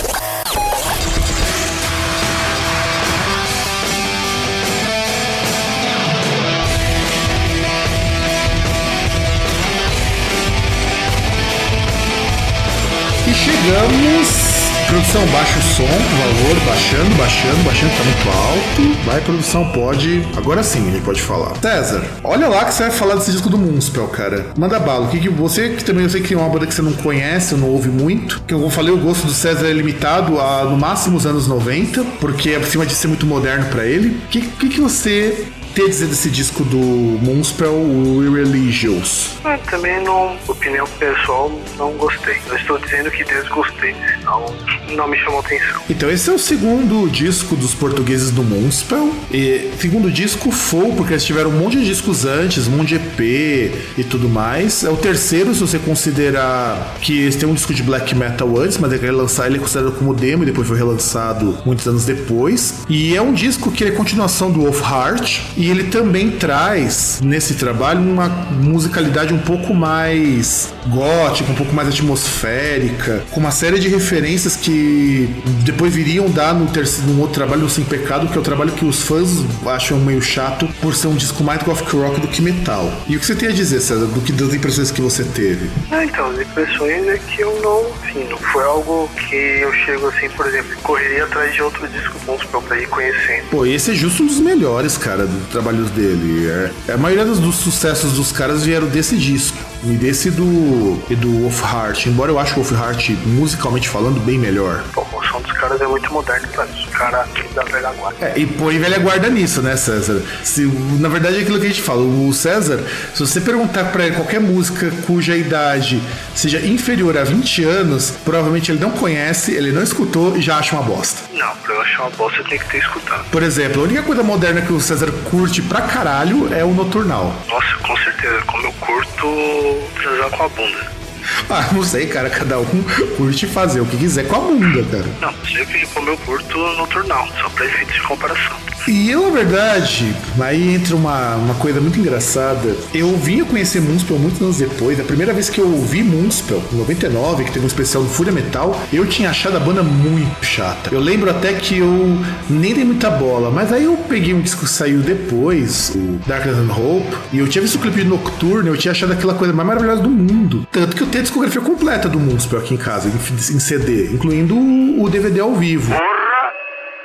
Chegamos. Produção, baixa o som, por favor, baixando, baixando, baixando, tá muito alto. Vai, produção, pode. Agora sim, gente pode falar. César, olha lá que você vai falar desse disco do Moonspell, cara. Manda bala. O que, que você, que também eu sei que é uma banda que você não conhece, não ouve muito, que eu falei, o gosto do César é limitado a no máximo os anos 90, porque é por cima de ser muito moderno pra ele. O que, que, que você tem a dizer desse disco do Moonspell, o Irreligious? Ah, também não, opinião pessoal, não gostei. Não estou dizendo que desgostei, não, não me chamou atenção. Então, esse é o segundo disco dos portugueses do Moonspell. E segundo disco full, porque eles tiveram um monte de discos antes, um monte de EP e tudo mais. É o terceiro, se você considerar que eles têm um disco de black metal antes, mas ele lançar ele é considerado como demo e depois foi relançado muitos anos depois. E é um disco que é continuação do Wolf Heart. E ele também traz nesse trabalho uma musicalidade um pouco mais gótica, um pouco mais atmosférica, com uma série de referências que depois viriam dar no terceiro, num outro trabalho, no Sem Pecado, que é o trabalho que os fãs acham meio chato por ser um disco mais gothic rock do que metal. E o que você tem a dizer, César, do que das impressões que você teve? Ah, então, as impressões é que eu não, enfim, não foi algo que eu chego assim, por exemplo, correria atrás de outro disco bons pra eu ir conhecendo. Pô, esse é justo um dos melhores, cara, trabalhos dele. É, a maioria dos, dos sucessos dos caras vieram desse disco. E desse do, e do Wolf Heart. Embora eu ache o Wolf Heart, musicalmente falando, bem melhor. Pô, o som dos caras é muito moderno pra isso. O cara da velha guarda. É, e põe velha guarda nisso, né, César? Se, na verdade é aquilo que a gente fala. O César, se você perguntar pra ele qualquer música cuja idade seja inferior a 20 anos, provavelmente ele não conhece, ele não escutou e já acha uma bosta. Não, pra eu achar uma bosta tenho que ter escutado. Por exemplo, a única coisa moderna que o César curte pra caralho é o Noturnal. Nossa, com certeza, como eu curto transar com a bunda. Ah, não sei, cara, cada um curte fazer o que quiser com a bunda, cara. Não, sempre como eu curto noturnal, só pra efeitos de comparação. E eu, na verdade, aí entra uma, uma coisa muito engraçada. Eu vim a conhecer Moonspell muitos anos depois. A primeira vez que eu ouvi Moonspell, em 99, que teve um especial do Fúria Metal, eu tinha achado a banda muito chata. Eu lembro até que eu nem dei muita bola, mas aí eu peguei um disco que saiu depois, o Darkness and Hope, e eu tinha visto o clipe de Nocturne, eu tinha achado aquela coisa mais maravilhosa do mundo. Tanto que eu tenho a discografia completa do Moonspell aqui em casa, em, CD, incluindo o DVD ao vivo.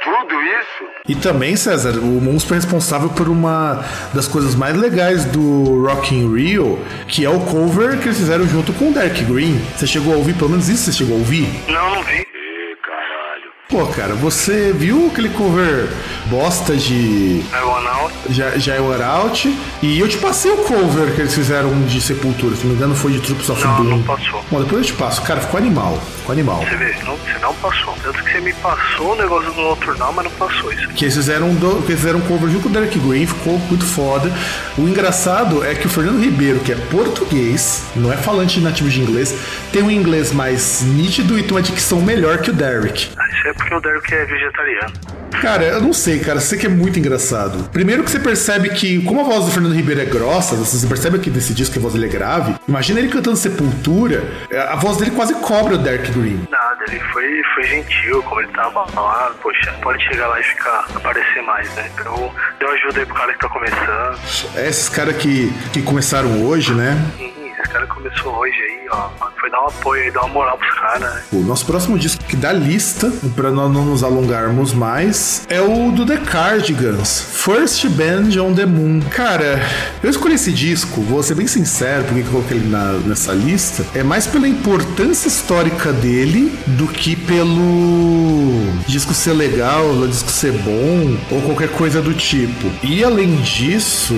Tudo isso? E também, César, o Monstro é responsável por uma das coisas mais legais do Rock in Rio, que é o cover que eles fizeram junto com o Dark Green. Você chegou a ouvir, pelo menos isso você chegou a ouvir? Não, não vi. Pô, cara, você viu aquele cover bosta de I One Out. Ja- Jail Out? E eu te passei o cover que eles fizeram de Sepultura, se não me engano foi de Troops of Não, Doom. não passou. Bom, depois eu te passo. Cara, ficou animal. Ficou animal. Você vê, não, você não passou. Tanto que você me passou o negócio do Nocturnal, mas não passou isso. Que eles fizeram, um do, que eles fizeram cover junto com o Derek Green, ficou muito foda. O engraçado é que o Fernando Ribeiro, que é português, não é falante nativo de inglês, tem um inglês mais nítido e tem uma dicção melhor que o Derek. Ah, Isso é porque o Derek é vegetariano. Cara, eu não sei, cara. Sei que é muito engraçado. Primeiro que você percebe que, como a voz do Fernando Ribeiro é grossa, você percebe aqui desse disco que a voz dele é grave. Imagina ele cantando Sepultura, a voz dele quase cobra o Derek Green. Nada, ele foi, foi gentil, como ele tava lá, poxa, pode chegar lá e ficar, aparecer mais, né? Então, deu ajuda aí pro cara que tá começando. É Esses caras que, que começaram hoje, né? Sim, cara começou hoje aí, ó. Foi dar um apoio aí, dar uma moral pros caras, né? O nosso próximo disco que dá lista, pra nós não nos alongarmos mais, é o do The Cardigans, First Band on the Moon. Cara, eu escolhi esse disco, vou ser bem sincero, porque eu coloquei ele na- nessa lista, é mais pela importância histórica dele do que pelo disco ser legal, o disco ser bom ou qualquer coisa do tipo. E além disso,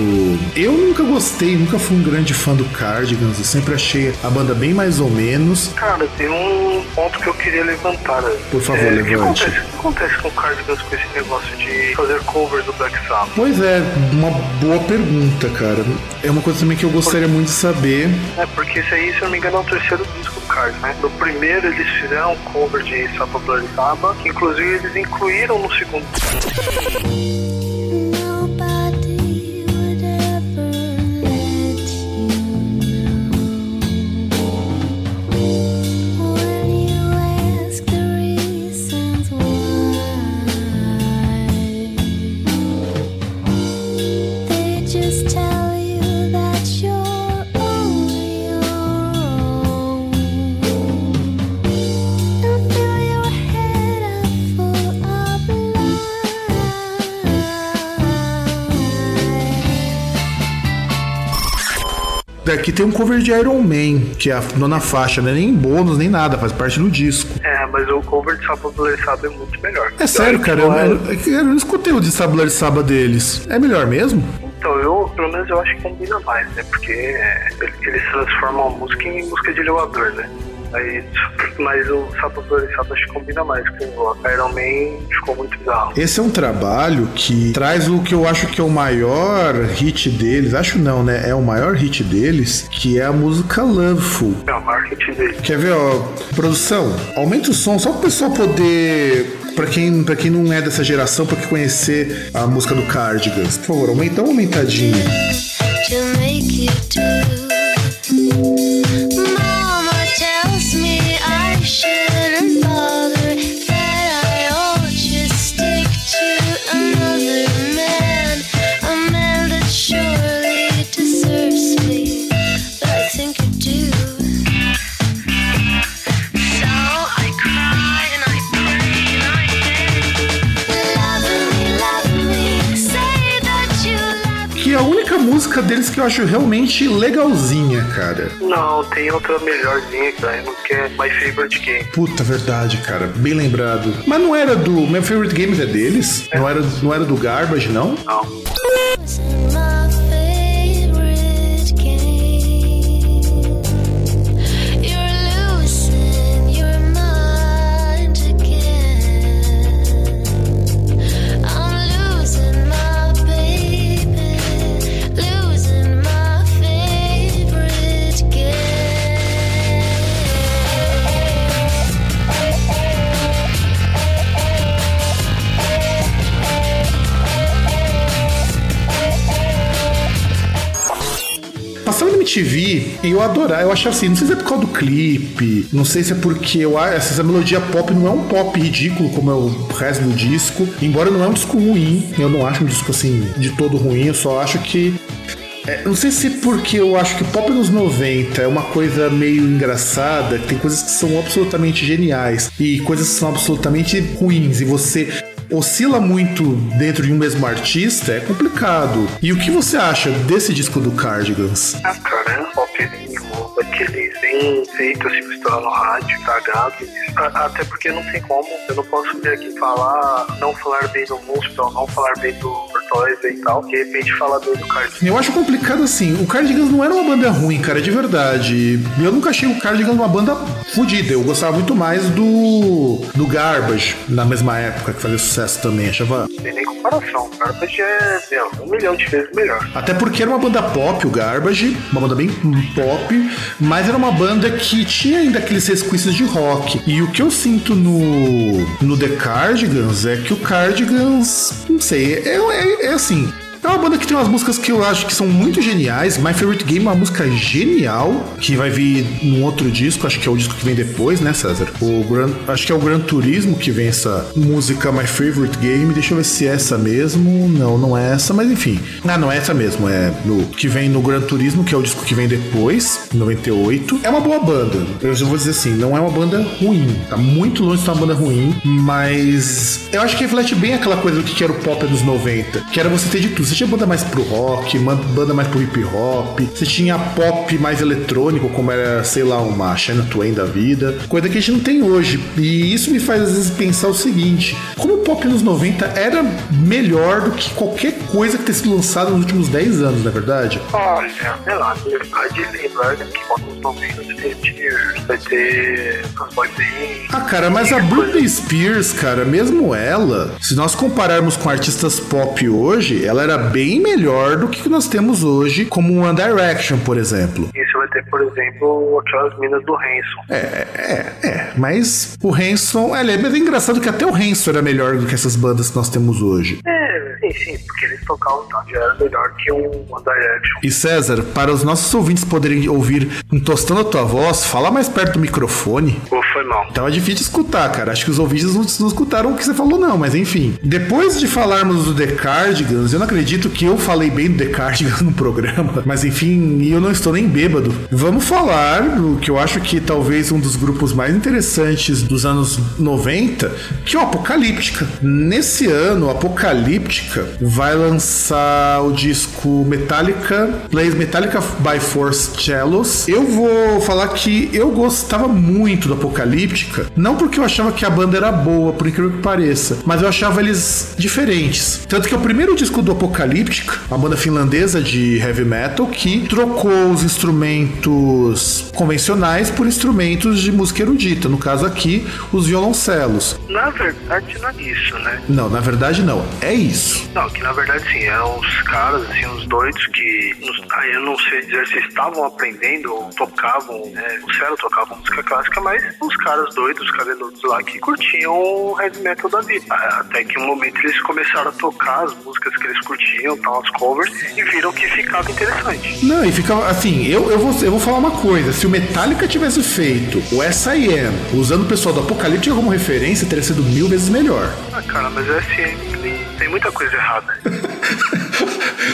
eu nunca gostei, nunca fui um grande fã do Cardigans, eu sempre achei a banda bem mais ou menos. Cara, tem um ponto que eu queria levantar. né? Por favor, é, O que levante. acontece, o que acontece com o Cardigans com esse negócio de fazer covers do Black Sabbath? Pois é, uma boa pergunta, cara. É uma coisa também que eu gostaria muito de saber. É, porque esse aí, se eu não me engano, é o terceiro disco do Card, né? No primeiro eles fizeram um cover de Sapa Blood Saba, que inclusive eles incluíram no segundo. Daqui tem um cover de Iron Man, que é a nona faixa, não é nem bônus nem nada, faz parte do disco. É, mas o cover de Blood Saba é muito melhor. É sério, cara, eu, eu, eu não escutei o de Sabler Saba deles. É melhor mesmo? Então, eu, pelo menos eu acho que combina mais, né? Porque é, ele- eles transformam a música em música de elevador, né? Aí, mas o acho que combina mais com o Iron Man, ficou muito bizarro. Esse é um trabalho que traz o que eu acho que é o maior hit deles. Acho não, né? É o maior hit deles, que é a música Loveful. É o marketing dele. Quer ver, ó? Produção, aumenta o som só pro pessoal poder. Pra quem, pra quem não é dessa geração, pra que conhecer a música do Cardigans. Por favor, aumenta dá uma aumentadinha. to make you do. Música deles que eu acho realmente legalzinha, cara. Não, tem outra melhorzinha que daí que é My Favorite Game. Puta verdade, cara. Bem lembrado. Mas não era do. My Favorite Games é deles? Não era, não era do Garbage, não? Não. MTV e eu adorava, eu achava assim, não sei se é por causa do clipe, não sei se é porque eu essa melodia pop não é um pop ridículo como é o resto do disco, embora não é um disco ruim, eu não acho um disco assim de todo ruim, eu só acho que é, não sei se porque eu acho que pop nos 90 é uma coisa meio engraçada, tem coisas que são absolutamente geniais e coisas que são absolutamente ruins, e você oscila muito dentro de um mesmo artista, é complicado. E o que você acha desse disco do Cardigans? Ah, cara, bem feito assim estourar no rádio, estragado. A- Até porque não tem como, eu não posso vir aqui falar, não falar bem do Muspel, não falar bem do Tortoise e tal, de repente falar bem do Cardigan. Eu acho complicado assim. O Cardigans não era uma banda ruim, cara, de verdade. Eu nunca achei o Cardigans uma banda fodida. Eu gostava muito mais do do Garbage, na mesma época, que fazia sucesso também. Achava. Não tem nem comparação, o Garbage é meu, um milhão de vezes melhor. Até porque era uma banda pop, o Garbage, uma banda bem pop, mas era uma banda que tinha ainda aqueles resquícios de rock. E o que eu sinto no, no The Cardigans é que o Cardigans, não sei, é, é, é assim. É uma banda que tem umas músicas que eu acho que são muito geniais. My Favorite Game é uma música genial, que vai vir num outro disco, acho que é o disco que vem depois, né, César? O Gran, acho que é o Gran Turismo que vem essa música My Favorite Game. Deixa eu ver se é essa mesmo. Não, não é essa, mas enfim. Ah, não é essa mesmo, é no que vem no Gran Turismo, que é o disco que vem depois, em 98. É uma boa banda. Eu já vou dizer assim, não é uma banda ruim. Tá muito longe de ser uma banda ruim, mas eu acho que reflete bem aquela coisa do que era o pop dos 90, que era você ter de tudo. Você tinha banda mais pro rock, banda mais pro hip hop, você tinha pop mais eletrônico, como era, sei lá, uma Shania Twain da vida, coisa que a gente não tem hoje. E isso me faz às vezes pensar o seguinte: como o pop nos 90 era melhor do que qualquer coisa que tenha sido lançada nos últimos 10 anos, na é verdade? Olha, sei lá, pode lembrar que nos momentos vai ter Tears, vai ter as boy bands. Ah, cara, mas a Britney Spears, cara, mesmo ela, se nós compararmos com artistas pop hoje, ela era bem melhor do que nós temos hoje, como One Direction, por exemplo. Você vai ter, por exemplo, aquelas minas do Hanson. É, é, é, mas o Hanson, é, é engraçado que até o Hanson era melhor do que essas bandas que nós temos hoje. É, sim, porque eles tocavam tá, já era melhor que um One Direction. E César, para os nossos ouvintes poderem ouvir tostando a tua voz, fala mais perto do microfone. Ou foi mal? Tava difícil de escutar, cara. Acho que os ouvintes não, não escutaram o que você falou, não, mas enfim. Depois de falarmos do The Cardigans, eu não acredito que eu falei bem do The Cardigans no programa, mas enfim, eu não estou nem bêbado. Vamos falar do que eu acho que talvez um dos grupos mais interessantes dos anos 90, que é o Apocalíptica. Nesse ano, Apocalíptica vai lançar o disco Metallica, Plays Metallica by Force Cellos. Eu vou falar que eu gostava muito do Apocalíptica, não porque eu achava que a banda era boa, por incrível que pareça, mas eu achava eles diferentes. Tanto que é o primeiro disco do Apocalíptica, uma banda finlandesa de heavy metal, que trocou os instrumentos convencionais por instrumentos de música erudita, no caso aqui, os violoncelos. Na verdade, não é isso, né? Não, na verdade não, é isso. Não, que na verdade sim, eram os caras, assim, os doidos que. nos- Aí eu não sei dizer se estavam aprendendo ou tocavam, né? O Celo tocava música clássica, mas os caras doidos, os cabeludos lá que curtiam o heavy metal da vida. Até que um momento eles começaram a tocar as músicas que eles curtiam, tal, as covers, e viram que ficava interessante. Não, e fica assim, eu, eu, vou, eu vou falar uma coisa. Se o Metallica tivesse feito o S.I.M. usando o pessoal do Apocalipse como referência, teria sido mil vezes melhor. Ah, cara, mas o SM ele tem muita coisa errada.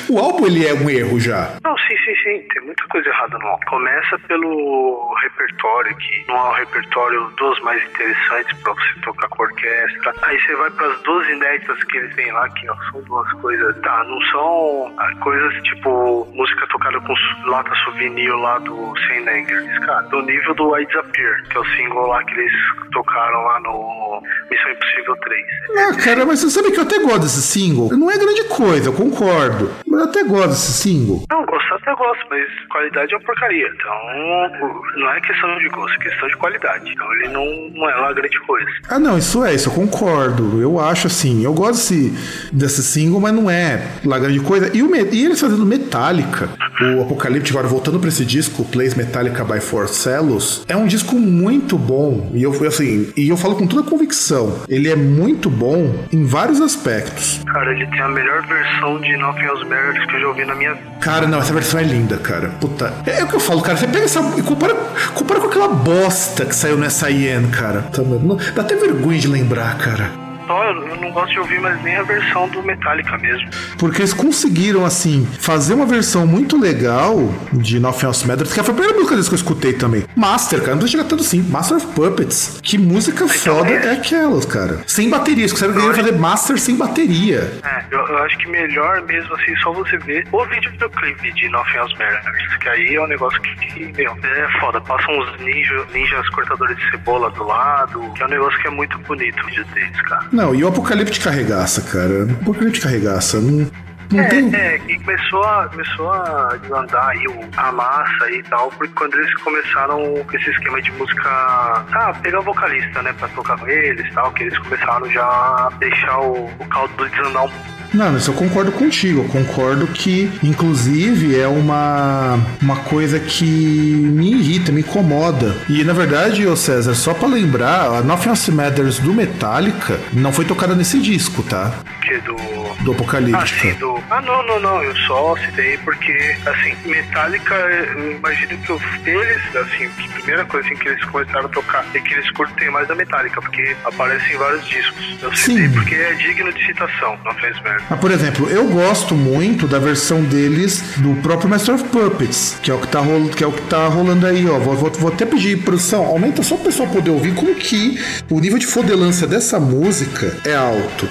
O álbum ele é um erro já. Não, sim, sim, sim. Tem muita coisa errada no álbum. Começa pelo repertório, que não é o repertório dos mais interessantes pra você tocar com orquestra. Aí você vai pras duas inéditas que eles têm lá, que não são duas coisas. Tá, não são ah, coisas tipo música tocada com lata souvenir lá do Anger. Cara, do nível do I Disappear, que é o single lá que eles tocaram lá no Missão Impossível 3. Ah, cara, mas você sabe que eu até gosto desse single. Não é grande coisa, eu concordo. Mas eu até gosto desse single. Não, gostar até gosto, mas qualidade é uma porcaria. Então, não é questão de gosto, é questão de qualidade. Então, ele não, não é lá grande coisa. Ah, não, isso é, isso eu concordo. Eu acho assim, eu gosto desse, desse single, mas não é lá grande coisa. E, o, e eles fazendo Metallica, o Apocalipse, agora voltando pra esse disco, Plays Metallica by Four Cellos, é um disco muito bom. E eu, assim, e eu falo com toda convicção. Ele é muito bom em vários aspectos. Cara, ele tem a melhor versão de Nothing Else Que eu já ouvi na minha vida. Cara, não, essa versão é linda, cara. Puta. É, é o que eu falo, cara. Você pega essa. e compara, compara com aquela bosta que saiu nessa IN, cara. Tá, não- Dá até vergonha de lembrar, cara. Só, eu não gosto de ouvir mais nem a versão do Metallica mesmo. Porque eles conseguiram, assim, fazer uma versão muito legal de Nothing Else Matters, que foi a primeira música deles que eu escutei também. Master, cara, não precisa chegar tanto assim. Master of Puppets. Que música foda é aquelas, cara. Sem baterias, que você queria fazer Master sem bateria. É, eu, eu acho que melhor mesmo assim, só você ver o videoclipe de Nothing Else Matters, que aí é um negócio que, que, meu, é foda. Passam uns ninja, ninjas cortadores de cebola do lado, que é um negócio que é muito bonito o vídeo deles, cara. Não, e o Apocalipse carregaça, cara. O Apocalipse carregaça. Não. É, é, que começou a, começou a desandar aí o, a massa e tal, porque quando eles começaram com esse esquema de música, ah, pegar o vocalista, né, pra tocar com eles e tal, que eles começaram já a deixar o, o caldo desandar um. Não, isso eu concordo contigo. Eu concordo que, inclusive, é uma, uma coisa que me irrita, me incomoda. E, na verdade, ô César, só pra lembrar, a Nothing Else Matters do Metallica não foi tocada nesse disco, tá? Que do. Do Ah, Apocalíptica. sim, do. Ah, não, não, não. Eu só citei porque, assim, Metallica, eu imagino que os- eles, assim, a primeira coisa assim, que eles começaram a tocar é que eles curtem mais a Metallica, porque aparece em vários discos. Eu citei Sim. porque é digno de citação, não fez merda. Ah, por exemplo, eu gosto muito da versão deles do próprio Master of Puppets, que é o que tá, rolo, que é o que tá rolando aí, ó. Vou, vou, vou até pedir, produção, aumenta só o pessoal poder ouvir como que o nível de fodelância dessa música é alto.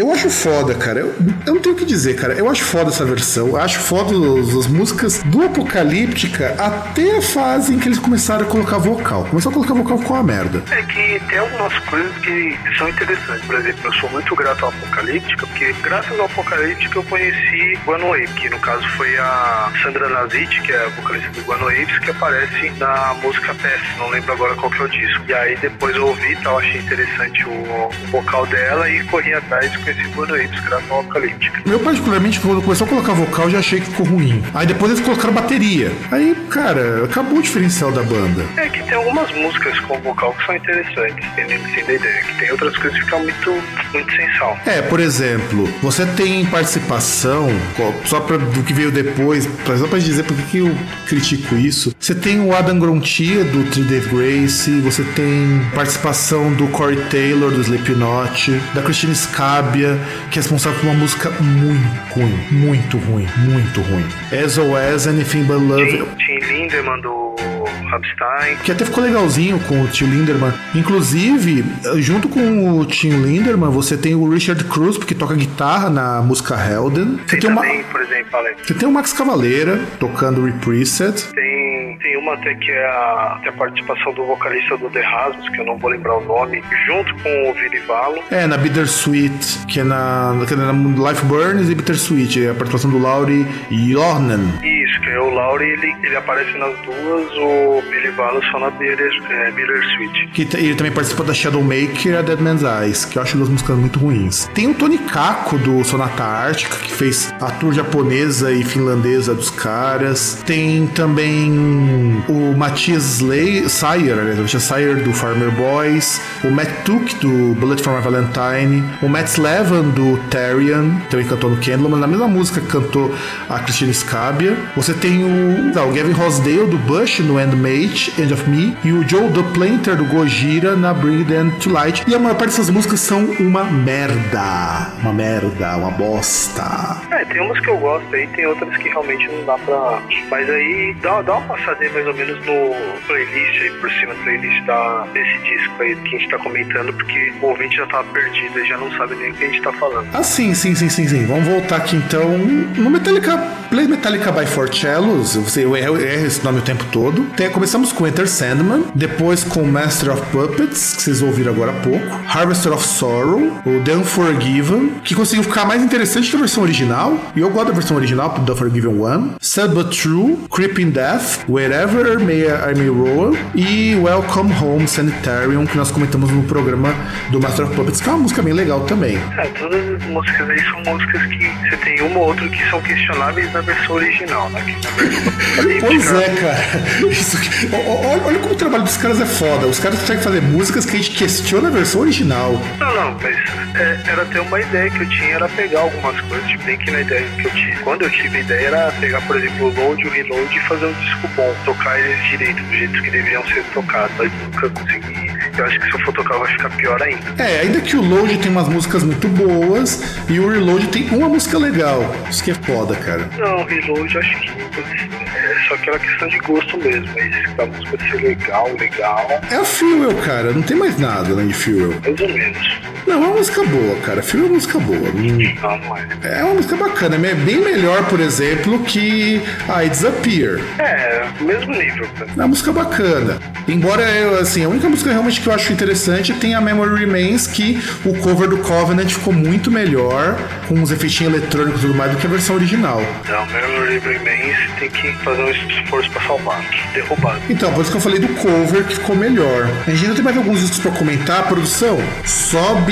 Eu foda, cara. Eu, eu não tenho o que dizer, cara. Eu acho foda essa versão. Eu acho foda os- as músicas do Apocalíptica até a fase em que eles começaram a colocar vocal. Começou a colocar vocal ficou uma merda. É que tem algumas coisas que são interessantes. Por exemplo, eu sou muito grato ao Apocalíptica, porque graças ao Apocalíptica eu conheci Guano Apes, que no caso foi a Sandra Nazit, que é a vocalista do Guano Apes, que aparece na música Pass, não lembro agora qual que é o disco. E aí depois eu ouvi e tal, achei interessante o, o vocal dela e corri atrás e conheci Apes, Apocalíptica. Eu, particularmente, quando começou a colocar vocal, já achei que ficou ruim. Aí depois eles colocaram bateria. Aí, cara, acabou o diferencial da banda. É que tem algumas músicas com vocal que são interessantes, tem sem ideia, que tem outras coisas que ficam muito, muito sem sal. É, por exemplo, você tem participação, só pra, do que veio depois, só pra dizer por que eu critico isso. Você tem o Adam Grontia do Three Days Grace, você tem participação do Corey Taylor do Slipknot, da Christine Scabia, que é responsável por uma música muito ruim, muito ruim, muito ruim. SOS Anything But Love. Tim, Tim Lindemann do Rammstein. Que até ficou legalzinho com o Tio Linderman. Inclusive, junto com o Tim Linderman, você tem o Richard Cruz, que toca guitarra na música Helden. Você Tem tem, uma, também, por exemplo, Alex, você tem o Max Cavaleira tocando Represet. tem uma até que é a, a participação do vocalista do The Rasmus, que eu não vou lembrar o nome, junto com o Virivalo. É, na Bittersweet, que é na, que é na Life Burns e Bittersweet, é a participação do Laurie Jornen. Isso, que é o Laurie, ele, ele aparece nas duas, o Virivalo só na Bitter, é, Bittersweet. Que t- ele também participa da Shadowmaker e a Dead Man's Eyes, que eu acho duas músicas muito ruins. Tem o Tony Kako do Sonata Ártica, que fez a tour japonesa e finlandesa dos caras. Tem também o Matthias Slay, Sayer, aliás, do Farmer Boys. O Matt Took do Bullet for My Valentine. O Matt Slevan do Therian, também cantou no Candleman. Na mesma música que cantou a Christine Scabia. Você tem o, tá, o Gavin Rosdale do Bush no Endmate, End of Me. E o Joe Duplanter do Gojira na Bring Them to Light. E a maior parte dessas músicas são uma merda. Uma merda, uma bosta. É, tem umas que eu gosto aí, tem outras que realmente não dá pra. Mas aí dá, dá uma passadinha mais ou menos no playlist aí, por cima do playlist da, desse disco aí que a gente tá comentando, porque o ouvinte já tá perdido e já não sabe nem o que a gente tá falando. Ah, sim, sim, sim, sim, sim. Vamos voltar aqui então no Metallica Play Metallica by Four Cellos. Sei, eu erro, erro esse nome o tempo todo. Tem- começamos com Enter Sandman, depois com Master of Puppets, que vocês ouviram agora há pouco, Harvester of Sorrow, o The Unforgiven, que conseguiu ficar mais interessante que a versão original. E eu gosto da versão original do The Unforgiven One, Sad But True, Creeping Death, Wherever May I May Roll e Welcome Home Sanitarium, que nós comentamos no programa do Master of Puppets, que é uma música bem legal também. É, todas as músicas aí são músicas que você tem uma ou outra que são questionáveis na versão original, né? Pois é, cara. Isso olha, olha como o trabalho dos caras é foda. Os caras conseguem fazer músicas que a gente questiona a versão original. Não, não, mas é, era ter uma ideia que eu tinha, era pegar algumas coisas, tipo, bem que na ideia que eu tive. Quando eu tive a ideia era pegar, por exemplo, o load e o reload e fazer um disco bom, tocar eles direito, do jeito que deveriam ser tocados. Mas nunca consegui. Eu acho que se eu for tocar vai ficar pior ainda. É, ainda que o Load tem umas músicas muito boas e o Reload tem uma música legal. Isso que é foda, cara. Não, reload eu acho que é só aquela questão de gosto mesmo, mas a música ser legal, legal, É a Fuel, cara. Não tem mais nada além de Fuel. mais ou menos. Não, é uma música boa, cara. Fuel é uma música boa. Não, não é. É uma música bacana. É bem melhor, por exemplo, que I Disappear. É, mesmo nível. É uma música bacana. Embora, eu, assim, a única música realmente que eu acho interessante tem a Memory Remains, que o cover do Covenant ficou muito melhor, com uns efeitinhos eletrônicos e tudo mais, do que a versão original. Não, Memory Remains tem que fazer um esforço pra salvar. Derrubado. Então, por isso que eu falei do cover que ficou melhor. A gente ainda tem mais alguns discos pra comentar. Produção, sobe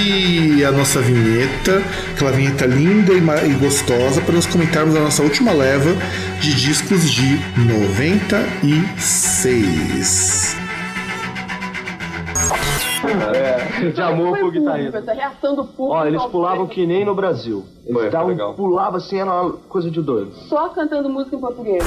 a nossa vinheta, aquela vinheta linda e, e gostosa, para nós comentarmos a nossa última leva de discos de 96. É, de amor pro guitarrista. Essa reação do público. Ó, eles pulavam que nem no Brasil. Eles davam, pulavam assim, era uma coisa de doido. Só cantando música em português.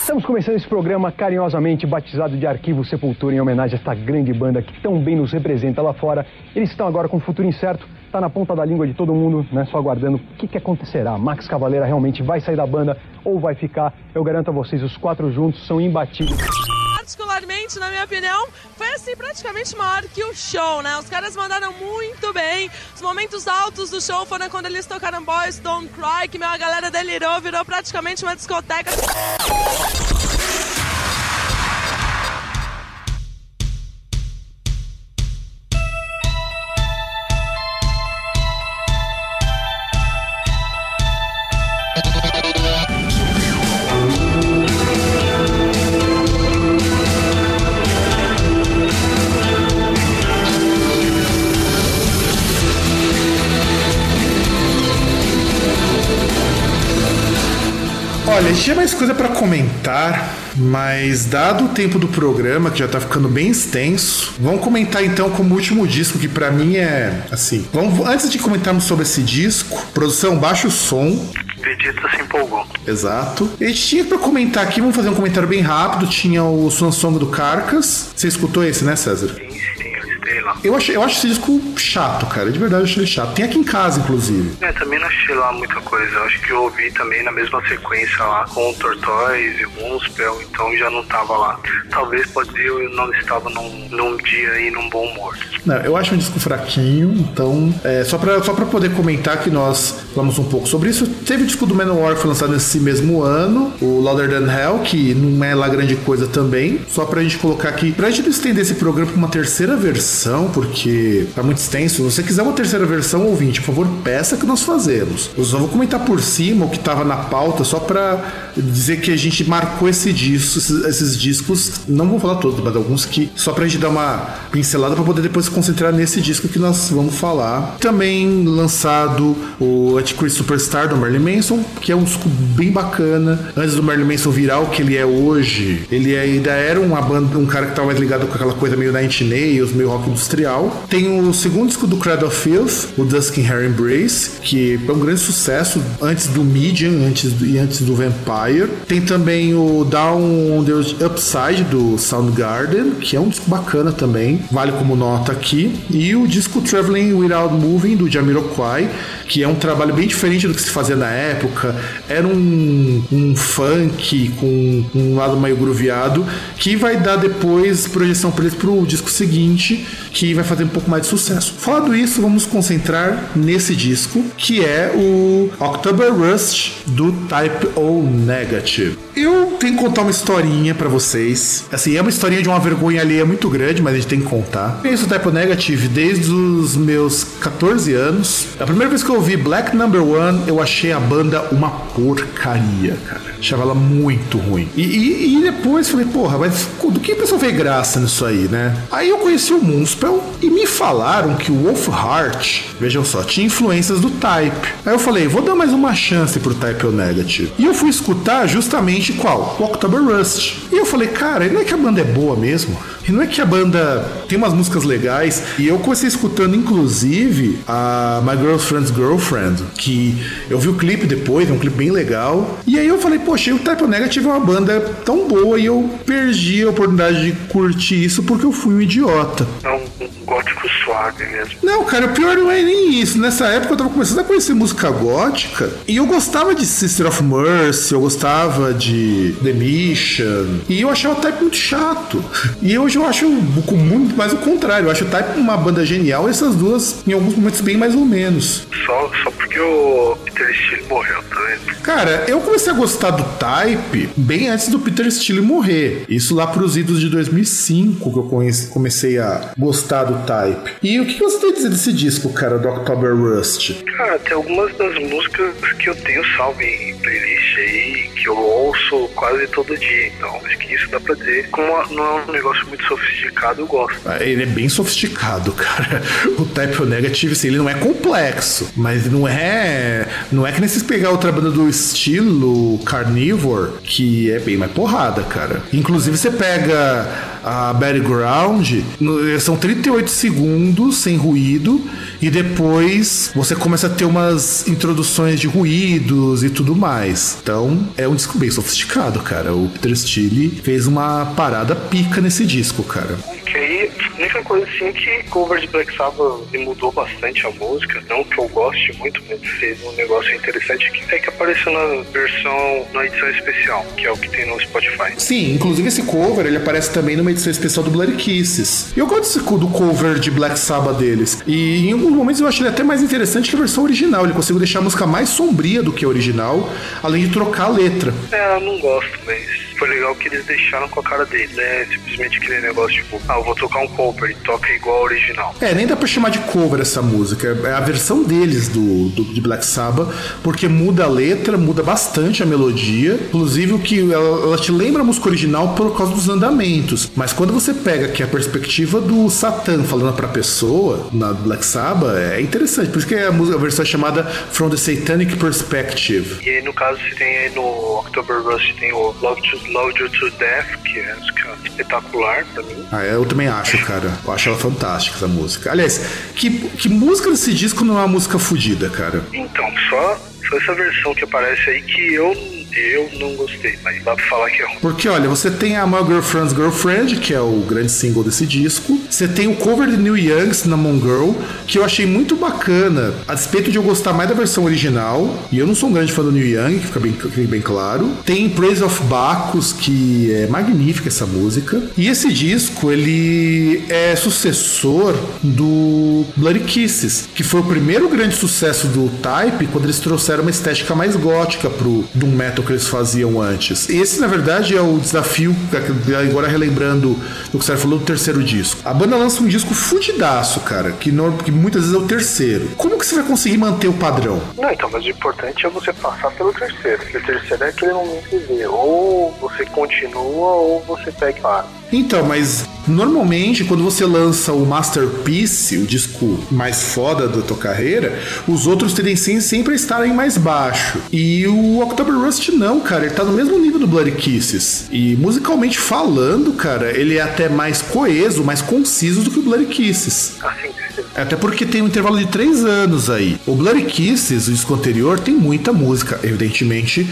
Estamos começando esse programa carinhosamente batizado de Arquivo Sepultura em homenagem a esta grande banda que tão bem nos representa lá fora. Eles estão agora com o futuro incerto, tá na ponta da língua de todo mundo, né? Só aguardando o que, que acontecerá. Max Cavaleira realmente vai sair da banda ou vai ficar? Eu garanto a vocês, os quatro juntos são imbatíveis. Particularmente, na minha opinião, foi assim praticamente maior que o show, né? Os caras mandaram muito bem. Os momentos altos do show foram quando eles tocaram Boys Don't Cry, que meu, a galera delirou, virou praticamente uma discoteca. Tinha mais coisa pra comentar, mas dado o tempo do programa, que já tá ficando bem extenso, vamos comentar então como último disco, que pra mim é assim. Vamos, antes de comentarmos sobre esse disco, produção, baixa o som. Vegeta se empolgou. Exato. A gente tinha pra comentar aqui, vamos fazer um comentário bem rápido. Tinha o Swan Song do Carcas. Você escutou esse, né, César? Sim, listei lá. Eu, achei, eu acho esse disco chato, cara. De verdade, eu achei ele chato. Tem aqui em casa, inclusive. É, também não achei lá muita coisa. Eu acho que eu ouvi também na mesma sequência lá com o Tortoise e o Muspel, então já não tava lá. Talvez pode ser eu não estava num, num dia e num bom humor. Não, eu acho um disco fraquinho, então, é, só, pra, só pra poder comentar que nós falamos um pouco sobre isso, teve o disco do Manowar foi lançado nesse mesmo ano, o Louder Than Hell, que não é lá grande coisa também, só pra gente colocar aqui, pra gente não estender esse programa pra uma terceira versão, porque tá muito extenso, se você quiser uma terceira versão, ouvinte, por favor, peça que nós fazemos. Eu só vou comentar por cima o que tava na pauta, só pra dizer que a gente marcou esse disco, esses, esses discos, não vou falar todos, mas alguns que, só pra gente dar uma pincelada pra poder depois se concentrar nesse disco que nós vamos falar. Também lançado o Antichrist Superstar do Marilyn Manson, que é um disco bem bacana. Antes do Marilyn Manson virar o que ele é hoje, ele ainda era uma banda, um cara que tava mais ligado com aquela coisa meio Nine Nails, meio rock industrial. Tem o segundo disco do Cradle of Filth, o Dusk in Hair Embrace, que é um grande sucesso antes do Medium antes do, e antes do Vampire. Tem também o Down on the Upside do Soundgarden, que é um disco bacana também, vale como nota aqui. E o disco Traveling Without Moving do Jamiroquai, que é um trabalho bem diferente do que se fazia na época. Era um, um funk com um lado meio grooveado, que vai dar depois projeção para eles pro disco seguinte, que vai fazer um pouco mais de sucesso. Falado isso, vamos concentrar nesse disco, que é o October Rust do Type O Negative. Eu tenho que contar uma historinha pra vocês. Assim, é uma historinha de uma vergonha alheia muito grande, mas a gente tem que contar. Conheço o Type O Negative desde os meus 14 anos. A primeira vez que eu ouvi Black Number One, eu achei a banda uma porcaria, cara. Achava ela muito ruim. E, e- e depois falei, porra, mas do que a pessoa vê graça nisso aí, né? Aí eu conheci o Moon, Municipal e me falaram que o Wolf Heart, vejam só, tinha influências do Type. Aí eu falei, vou dar mais uma chance pro Type O Negative. E eu fui escutar justamente qual? O October Rust. E eu falei, cara, não é que a banda é boa mesmo? E não é que a banda tem umas músicas legais. E eu comecei escutando, inclusive, a My Girlfriend's Girlfriend, que eu vi o clipe depois, é um clipe bem legal. E aí eu falei, poxa, o Type O Negative é uma banda tão boa e eu perdi a oportunidade de curtir isso porque eu fui um idiota. É um gótico suave mesmo. Não, cara, o pior não é nem isso. Nessa época eu tava começando a conhecer música gótica e eu gostava de Sister of Mercy, eu gostava de The Mission e eu achava o Type muito chato. E hoje eu acho muito mais o contrário. Eu acho o Type uma banda genial e essas duas, em alguns momentos, bem mais ou menos. Só, só porque o Peter Steele morreu, tá vendo? Cara, eu comecei a gostar do Type bem antes do Peter Steele morrer. Isso lá pros idos de 2005 que eu conheci- comecei a gostar do Type. E o que você tem a dizer desse disco, cara, do October Rust? Cara, tem algumas das músicas que eu tenho salvo em playlist aí, que eu ouço quase todo dia. Então, acho que isso dá pra dizer. Como não é um negócio muito sofisticado, eu gosto. Ah, Ele é bem sofisticado, cara. O Type O Negative, assim, ele não é complexo, mas não é. Não é que nem vocês pegar outra banda do estilo Carnivore, que é bem mais porrada, cara. Inclusive, você pega a Battleground, no- são 38 segundos sem ruído, e depois você começa a ter umas introduções de ruídos e tudo mais. Então, é um disco bem sofisticado, cara. O Peter Steele fez uma parada pica nesse disco, cara. Que aí, a única coisa assim que cover de Black Sabbath mudou bastante a música. Não que eu goste muito, mas fez um negócio interessante que é que apareceu na versão, na edição especial, que é o que tem no Spotify. Sim, inclusive esse cover ele aparece também numa edição especial do Bloody Kisses. E eu gosto do cover de Black Sabbath deles. E em alguns momentos eu acho ele até mais interessante que a versão original. Ele conseguiu deixar a música mais sombria do que a original, além de trocar a letra. É, eu não gosto, mas foi legal que eles deixaram com a cara dele, né? Simplesmente aquele negócio tipo, ah, eu vou tocar um cover e toca igual ao original. É, nem dá pra chamar de cover essa música. É a versão deles do, do- de Black Sabbath, porque muda a letra, muda bastante a melodia. Inclusive, o que ela, ela te lembra a música original por causa dos andamentos. Mas quando você pega aqui a perspectiva do Satã falando pra pessoa na Black Sabbath, é interessante. Por isso que a, música, a versão é chamada From the Satanic Perspective. E aí, no caso, você tem aí no October Rust, tem o Love, to, Love You to Death, que é música espetacular pra mim. Ah, eu também acho, cara. Eu acho ela fantástica, essa música. Aliás, que, que música desse disco não é uma música fodida, cara? Então, só, só essa versão que aparece aí que eu, eu não gostei, mas dá pra falar que é ruim. Porque, olha, você tem a My Girlfriend's Girlfriend, que é o grande single desse disco. Você tem o cover de New Young, Cinnamon Girl, que eu achei muito bacana, a despeito de eu gostar mais da versão original. E eu não sou um grande fã do New Young, que fica bem, fica bem claro. Tem Praise of Bacchus, que é magnífica essa música. E esse disco, ele é sucessor do Bloody Kisses, que foi o primeiro grande sucesso do Type quando eles trouxeram uma estética mais gótica pro Doom Metal que eles faziam antes. Esse, na verdade, é o desafio, agora relembrando o que você falou do terceiro disco. A banda lança um disco fudidaço, cara, que, no- que muitas vezes é o terceiro. Como que você vai conseguir manter o padrão? Não, então, mas o importante é você passar pelo terceiro. Porque o terceiro é aquele momento de ver, ou você continua ou você pega e para. Então, mas normalmente quando você lança o Masterpiece, o disco mais foda da tua carreira, os outros tendem sempre a estarem mais baixo. E o October Rust não, cara, ele tá no mesmo nível do Bloody Kisses. E musicalmente falando, cara, ele é até mais coeso, mais conciso do que o Bloody Kisses. Assim, Até porque tem um intervalo de três anos aí. O Bloody Kisses, o disco anterior, tem muita música, evidentemente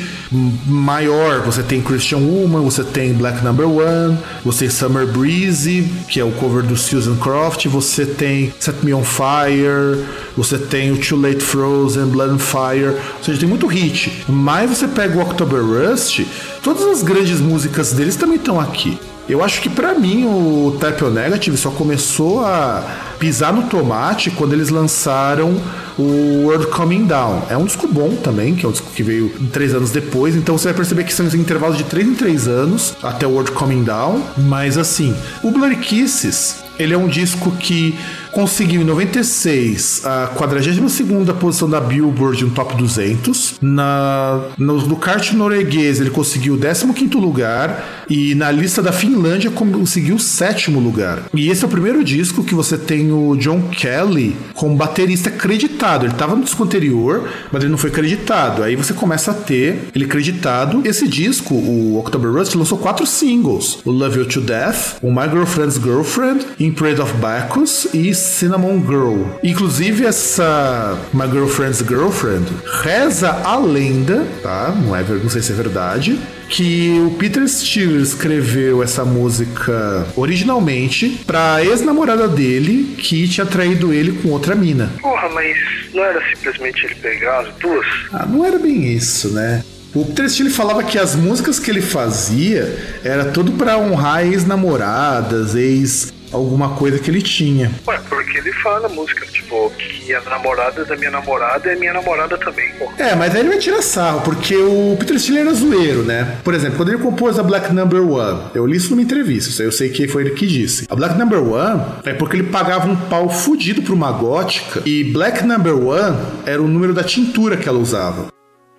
maior. Você tem Christian Woman, você tem Black Number One, você tem Summer Breeze, que é o cover do Susan Croft, você tem Set Me On Fire, você tem o Too Late Frozen, Blood and Fire, ou seja, tem muito hit. Mas você pega o October Rust, todas as grandes músicas deles também estão aqui. Eu acho que pra mim o Type O Negative só começou a pisar no tomate quando eles lançaram o World Coming Down. É um disco bom também, que é um disco que veio três anos depois, então você vai perceber que são intervalos de três em três anos até o World Coming Down. Mas assim, o Bloody Kisses ele é um disco que conseguiu em 96 a 42 posição da Billboard no Top 200. Na, no, no kart norueguês ele conseguiu o 15 lugar e na lista da Finlândia conseguiu o sétimo lugar. E esse é o primeiro disco que você tem o John Kelly como baterista creditado. Ele estava no disco anterior, mas ele não foi creditado. Aí você começa a ter ele creditado. Esse disco, o October Rust, lançou quatro singles: o Love You to Death, o My Girlfriend's Girlfriend, In Parade of Bacchus e Cinnamon Girl. Inclusive, essa My Girlfriend's Girlfriend reza a lenda, tá? Não, é, não sei se é verdade. Que o Peter Steele escreveu essa música originalmente pra ex-namorada dele que tinha traído ele com outra mina. Porra, mas não era simplesmente ele pegar as duas? Ah, não era bem isso, né? O Peter Steele falava que as músicas que ele fazia era tudo pra honrar ex-namoradas, ex alguma coisa que ele tinha. Ué, porque ele fala música, tipo, que a namorada da minha namorada é minha namorada também, pô. É, mas aí ele vai tirar sarro, porque o Peter Steele era zoeiro, né? Por exemplo, quando ele compôs a Black Number One, eu li isso numa entrevista, isso aí eu sei que foi ele que disse. A Black Number One é porque ele pagava um pau fudido pra uma gótica e Black Number One era o número da tintura que ela usava.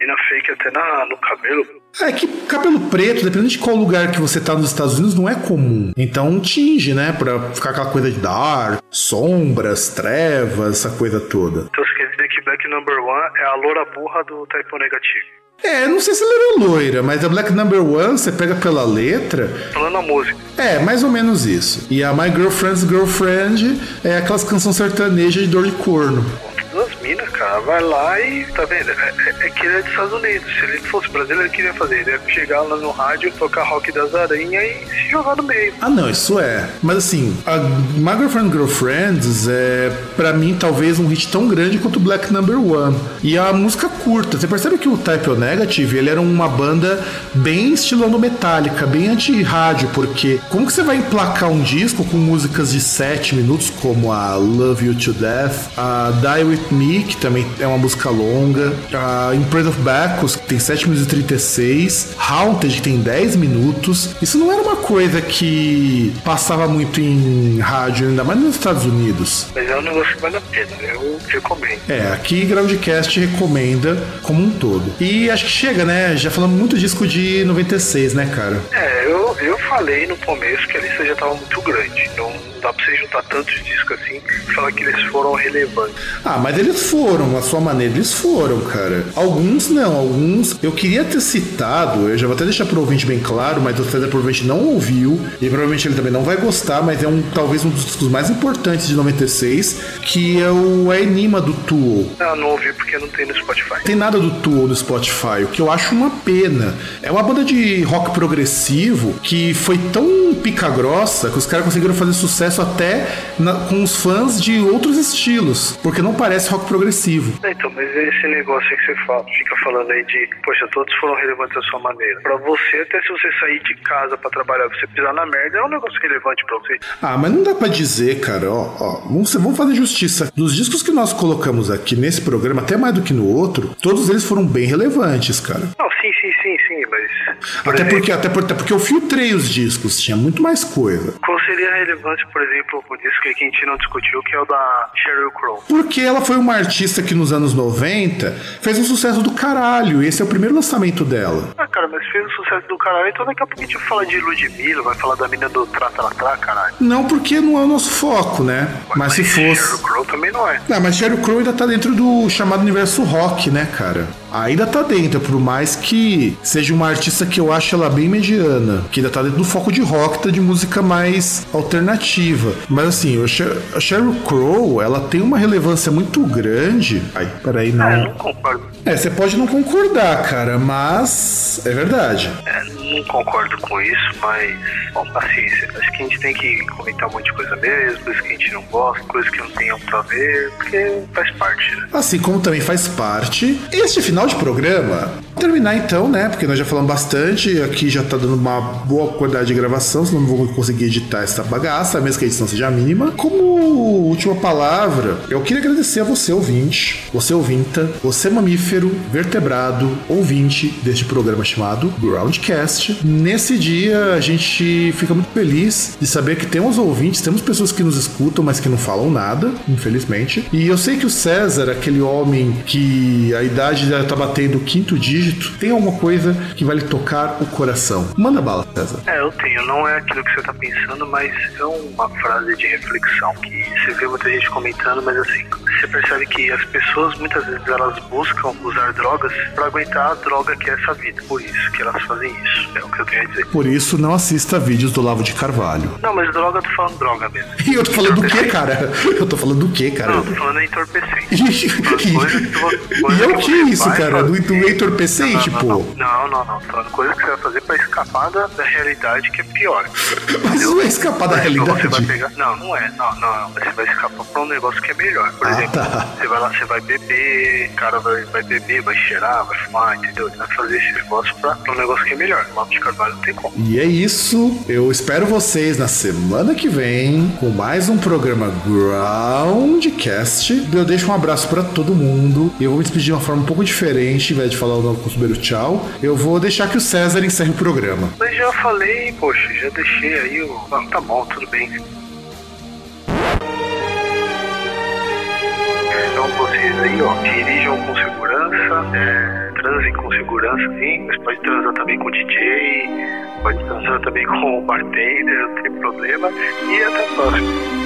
E na fake até na, no cabelo. É que cabelo preto, dependendo de qual lugar que você tá nos Estados Unidos, não é comum. Então tinge, né? Pra ficar aquela coisa de dark, sombras, trevas, essa coisa toda. Então você quer dizer que Black Number One é a loura burra do typo negativo. É, não sei se ela era loira, mas a Black Number One, você pega pela letra. Falando a música. É, mais ou menos isso. E a My Girlfriend's Girlfriend é aquelas canções sertanejas de dor de corno. Minas, cara, vai lá e tá vendo? É, é, é que ele é dos Estados Unidos. Se ele fosse brasileiro, ele queria fazer. Ele ia chegar lá no rádio, tocar rock das aranhas e se jogar no meio. Ah, não, isso é. Mas assim, a My Girlfriend Girlfriends é, pra mim, talvez um hit tão grande quanto Black Number One. E a música curta. Você percebe que o Type O Negative, ele era uma banda bem estilando Metallica, bem anti-rádio, porque como que você vai emplacar um disco com músicas de 7 minutos, como a Love You to Death, a Die With Me, que também é uma música longa, a In Praise of Bacchus, que tem 7 minutos e 36, Haunted, que tem 10 minutos. Isso não era uma coisa que passava muito em rádio, ainda mais nos Estados Unidos. Mas é um negócio que vale a pena, eu recomendo. É, aqui Groundcast recomenda como um todo. E acho que chega, né? Já falamos muito disco de 96, né, cara? É, eu, eu falei no começo que a lista já tava muito grande. Não dá pra você juntar tantos discos assim e falar que eles foram relevantes. Ah, mas eles foram, a sua maneira, eles foram, cara. Alguns não, alguns eu queria ter citado, eu já vou até deixar pro ouvinte bem claro, mas o César provavelmente não ouviu, e provavelmente ele também não vai gostar, mas é um talvez um dos discos mais importantes de 96, que é o Enima do Tool. Ah, não ouvi porque não tem no Spotify. Tem nada do Tool no Spotify, o que eu acho uma pena. É uma banda de rock progressivo que foi tão pica grossa que os caras conseguiram fazer sucesso até na- com os fãs de outros estilos, porque não parece rock progressivo. É, Então, mas esse negócio aí que você fala, fica falando aí de, poxa, todos foram relevantes da sua maneira. Pra você, até se você sair de casa pra trabalhar, você pisar na merda, é um negócio relevante pra você. Ah, mas não dá pra dizer, cara, ó, ó, vamos, vamos fazer justiça. Dos discos que nós colocamos aqui nesse programa, até mais do que no outro, todos eles foram bem relevantes, cara. Não, sim, sim, sim, sim, mas. por Até exemplo, porque, até, por- até porque eu filtrei os discos, tinha muito mais coisa. Qual seria relevante, por exemplo, o disco aí que a gente não discutiu, que é o da Sheryl Crow? Porque ela foi uma artista que nos anos 90 fez um sucesso do caralho. Esse é o primeiro lançamento dela. Ah, cara, mas fez o sucesso do caralho, então daqui a pouco a gente fala de Ludmilla, vai falar da mina do Trá-Trá-Trá, caralho. Não porque não é o nosso foco, né? Mas se Sheryl fosse. Crow também não é. Não, mas Sheryl Crow ainda tá dentro do chamado universo rock, né, cara? Ainda tá dentro, por mais que seja uma artista que eu acho ela bem mediana, que ainda tá dentro do foco de rock, tá de música mais alternativa. Mas assim, Sher- a Sheryl Crow, ela tem uma relevância muito grande. Ai, peraí, Ah, eu não. não concordo. É, você pode não concordar, cara, mas é verdade. É, não concordo com isso, mas, bom, paciência. Acho que a gente tem que comentar um monte de coisa mesmo, coisas que a gente não gosta, coisas que não tenham pra ver, porque faz parte, né? Assim como também faz parte este final de programa. Terminar então, né? Porque nós já falamos bastante. Aqui já tá dando uma boa qualidade de gravação, senão não vou conseguir editar essa bagaça, mesmo que a edição seja mínima. Como última palavra, eu queria agradecer a você, ouvinte, você ouvinta, você mamífero, vertebrado, ouvinte deste programa chamado Groundcast. Nesse dia a gente fica muito feliz de saber que temos ouvintes, temos pessoas que nos escutam, mas que não falam nada, infelizmente. E eu sei que o César, aquele homem que a idade já tá batendo o quinto dígito, tem alguma coisa que vai lhe tocar o coração. Manda bala, César. É, eu tenho. Não é aquilo que você tá pensando, mas é uma frase de reflexão que você vê muita gente comentando, mas assim, você percebe que as pessoas muitas vezes elas buscam usar drogas pra aguentar a droga que é essa vida. Por isso que elas fazem isso. É o que eu tenho a dizer. Por isso, não assista vídeos do Lavo de Carvalho. Não, mas droga, eu tô falando droga mesmo. E eu tô falando do que, cara? Eu tô falando do que, cara? Não, eu tô falando entorpecente. E, Coisa tu- coisa e é o que que isso, vai cara? Do, fazer. do entorpecente, não, pô. não, não, não, não. Tô falando coisa que você vai fazer pra escapar da, da realidade que é pior. Mas não é escapar da Por exemplo, Você vai realidade. pegar... Não, não é. Não, não, não. Você vai escapar pra um negócio que é melhor. Por Ah, exemplo, tá. você vai lá, você vai beber, o cara vai, vai beber, vai cheirar, vai fumar, entendeu? Ele vai fazer esse negócio pra, pra um negócio que é melhor. Lavo de Carvalho não tem como. E é isso. Eu espero vocês na semana que vem com mais um programa Groundcast. Eu deixo um abraço pra todo mundo. Eu vou me despedir de uma forma um pouco diferente, ao invés de falar o novo consumeiro tchau. Eu vou deixar que o César encerre o programa. Mas já falei, poxa, já deixei aí o. Ah, tá bom, tudo bem. Então vocês aí, ó, dirijam com segurança, é, transem com segurança, sim, mas pode transar também com o DJ, pode transar também com o bartender, não tem problema. E até a próxima.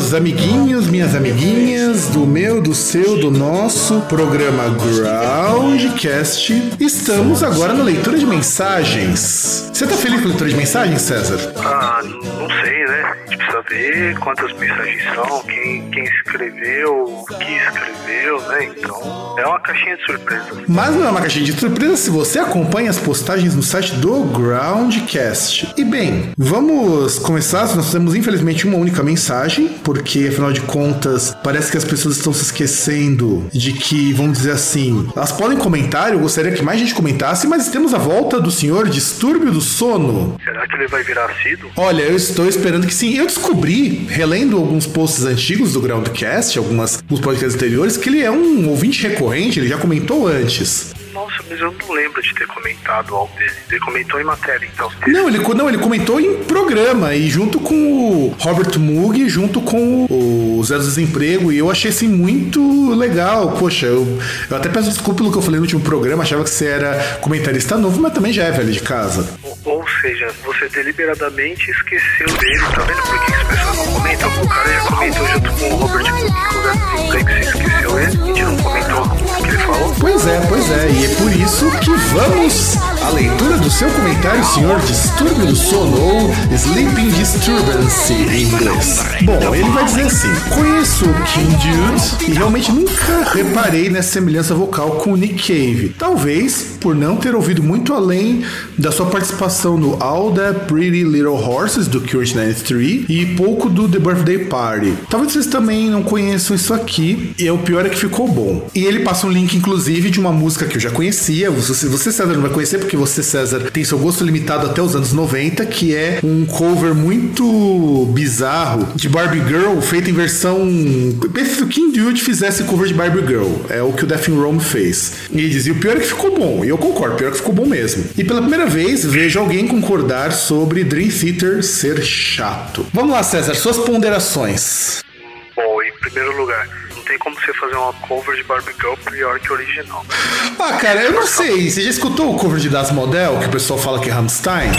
Meus amiguinhos, minhas amiguinhas, do meu, do seu, do nosso programa Groundcast, estamos agora na leitura de mensagens. Você tá feliz com a leitura de mensagens, César? Ah, quantas mensagens são, quem, quem escreveu, o que escreveu, né? Então, é uma caixinha de surpresa. Mas não é uma caixinha de surpresa se você acompanha as postagens no site do Groundcast. E bem, vamos começar. Nós temos infelizmente uma única mensagem, porque afinal de contas, parece que as pessoas estão se esquecendo de que, vamos dizer assim, elas podem comentar. Eu gostaria que mais gente comentasse, mas temos a volta do senhor Distúrbio do Sono. Será que ele vai virar assíduo? Olha, eu estou esperando que sim. Eu descobri, relendo alguns posts antigos do Groundcast, algumas, alguns podcasts anteriores, que ele é um ouvinte recorrente, ele já comentou antes. Nossa, mas eu não lembro de ter comentado algo dele. Ele comentou em matéria, então. Não, ele, não, ele comentou em programa e junto com o Robert Moog, junto com o Zé do Desemprego, e eu achei assim muito legal. Poxa, eu, eu até peço desculpa pelo que eu falei no último programa, achava que você era comentarista novo, mas também já é velho de casa. Ou, ou seja, você deliberadamente esqueceu dele, tá vendo por que as pessoas não comentam? O cara já comentou junto com o Robert Cook, com o Zé do Desemprego, que você esqueceu ele, a gente não comentou Pois é, pois é, e é por isso que vamos à leitura do seu comentário, senhor Distúrbio do Sono, ou Sleeping Disturbance em inglês. Bom, ele vai dizer assim: Conheço o King Dude e realmente nunca reparei nessa semelhança vocal com o Nick Cave. Talvez por não ter ouvido muito além da sua participação no All the Pretty Little Horses do Curious 93 e pouco do The Birthday Party. Talvez vocês também não conheçam isso aqui, e o pior é que ficou bom. E ele passa um link, inclusive, de uma música que eu já conhecia. Você, você, César, não vai conhecer porque você, César, tem seu gosto limitado até os anos 90, que é um cover muito bizarro de Barbie Girl, feito em versão. Pensa se o King Dude fizesse cover de Barbie Girl. É o que o Death in Rome fez. E ele dizia: o pior é que ficou bom. E eu concordo, pior é que ficou bom mesmo. E pela primeira vez, vejo alguém concordar sobre Dream Theater ser chato. Vamos lá, César, suas ponderações. Bom, em primeiro lugar, tem como você fazer uma cover de Barbie Girl pior que original. Ah, cara, eu não sei. Você já escutou o cover de Das Model, que o pessoal fala que é Rammstein?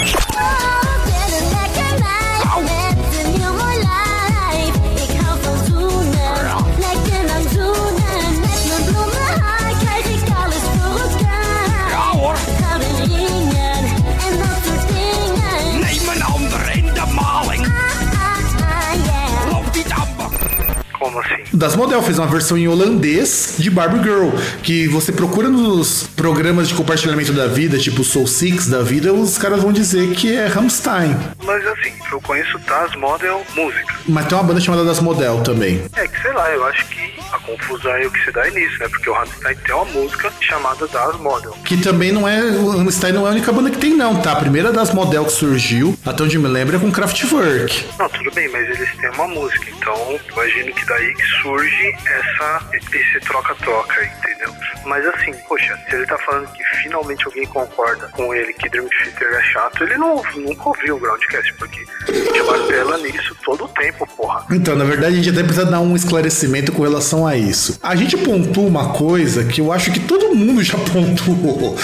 Como assim? Das Model fez uma versão em holandês de Barbie Girl, que você procura nos programas de compartilhamento da vida, tipo Soul Six da vida, os caras vão dizer que é Rammstein. Mas assim, eu conheço Das Model Música. Mas tem uma banda chamada Das Model também. É que sei lá, eu acho que A confusão aí o que se dá é nisso, né? Porque o Rammstein tem uma música chamada Das Model. Que também não é. O Rammstein não é a única banda que tem, não, tá? A primeira das model que surgiu, até onde me lembro, é com Kraftwerk. Não, tudo bem, mas eles têm uma música, então imagino que daí que surge essa, esse troca-troca, entendeu? Mas assim, poxa, se ele tá falando que finalmente alguém concorda com ele que Dream Theater é chato, ele não, nunca ouviu o Groundcast, porque a gente martela nisso todo o tempo, porra. Então, na verdade, a gente até precisa dar um esclarecimento com relação a isso. A gente pontua uma coisa que eu acho que todo mundo já pontuou.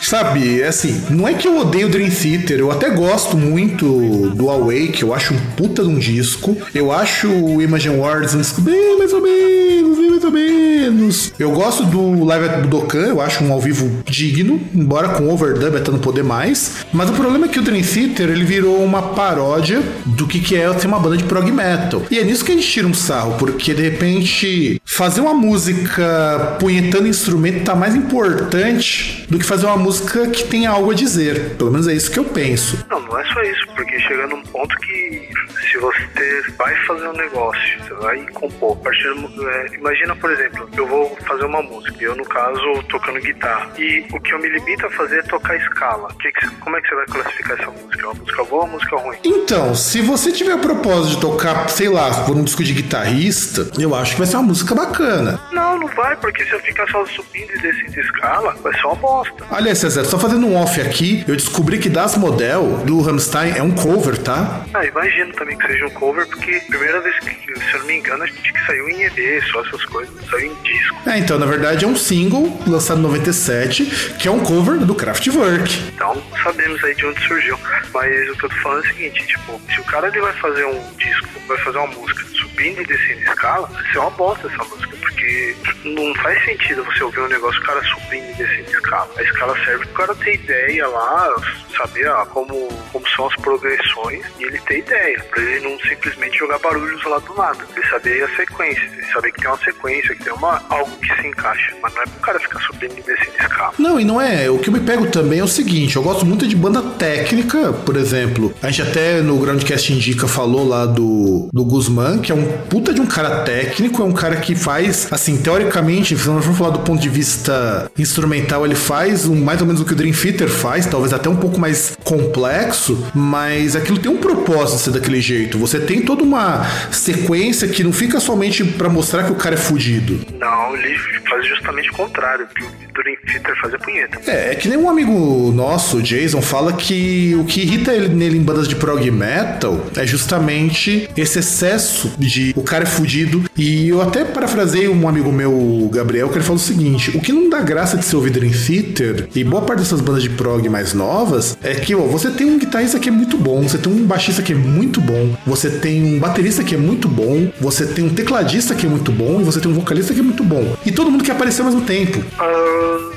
Sabe, assim, não é que eu odeio Dream Theater, eu até gosto muito do Awake, eu acho um puta de um disco. Eu acho o Imagine Wars um disco bem mais ou menos, bem mais ou menos. Eu gosto do Live at Budokan, eu acho um ao vivo digno, embora com overdub até não poder mais. Mas o problema é que o Dream Theater, ele virou uma paródia do que que é ser uma banda de prog metal. E é nisso que a gente tira um sarro, porque de repente fazer uma música punhetando instrumento tá mais importante do que fazer uma música que tenha algo a dizer. Pelo menos é isso que eu penso. Não, não é só isso, porque chega num ponto que se você vai fazer um negócio, você vai compor, partir é, imagina, por exemplo, eu vou fazer uma música, eu no caso tocando guitarra, e o que eu me limito a fazer é tocar escala. Que que como é que você vai classificar essa música? É uma música boa ou uma música ruim? Então, se você tiver o propósito de tocar, sei lá, por um disco de guitarrista, eu acho que vai ser uma música bacana. Não, não vai, porque se eu ficar só subindo e descendo escala, vai ser uma bosta. Aliás, César, só fazendo um off aqui, eu descobri que Das Model, do Rammstein, é um cover, tá? Ah, imagino também que seja um cover, porque primeira vez que, se eu não me engano, acho que saiu em EP, só essas coisas, saiu em disco. É, então, na verdade, é um single lançado em 97, que é um cover do Kraftwerk. Então sabemos aí de onde surgiu. Mas o que eu tô falando é o seguinte, tipo, se o cara ele vai fazer um disco, vai fazer uma música subindo e descendo escala, vai ser uma bosta essa música, porque não faz sentido você ouvir um negócio, o cara subindo e descendo escala. A escala serve pro cara ter ideia lá, saber ah, como, como são as progressões, e ele ter ideia, pra ele não simplesmente jogar barulhos lá do nada. Ele saber a sequência, ele saber que tem uma sequência, que tem uma, algo que se encaixa. Mas não é pro cara ficar subindo e descendo escala. Não, e não é. O que eu me pego também é o seguinte: eu gosto muito de banda técnica, por exemplo. A gente até no Groundcast Indica falou lá do, do Guzmán, que é um puta de um cara técnico, é um cara que faz, assim, teoricamente, se nós formos falar do ponto de vista instrumental, ele faz um, mais ou menos o que o Dream Theater faz, talvez até um pouco mais complexo, mas aquilo tem um propósito de ser daquele jeito. Você tem toda uma sequência que não fica somente pra mostrar que o cara é fudido. Não, ele faz justamente o contrário, que o Dream Theater fazia punheta. É, é que nem um amigo nosso, o Jason, fala que o que irrita ele nele em bandas de prog metal é justamente esse excesso de o cara é fudido. E eu até parafrasei um amigo meu, o Gabriel, que ele falou o seguinte: o que não dá graça de ser ouvir Dream Theater e boa parte dessas bandas de prog mais novas é que ó, você tem um guitarrista que é muito bom, você tem um baixista que é muito bom, você tem um baterista que é muito bom, você tem um tecladista que é muito bom e você tem um vocalista que é muito bom. E todo mundo quer aparecer ao mesmo tempo. É,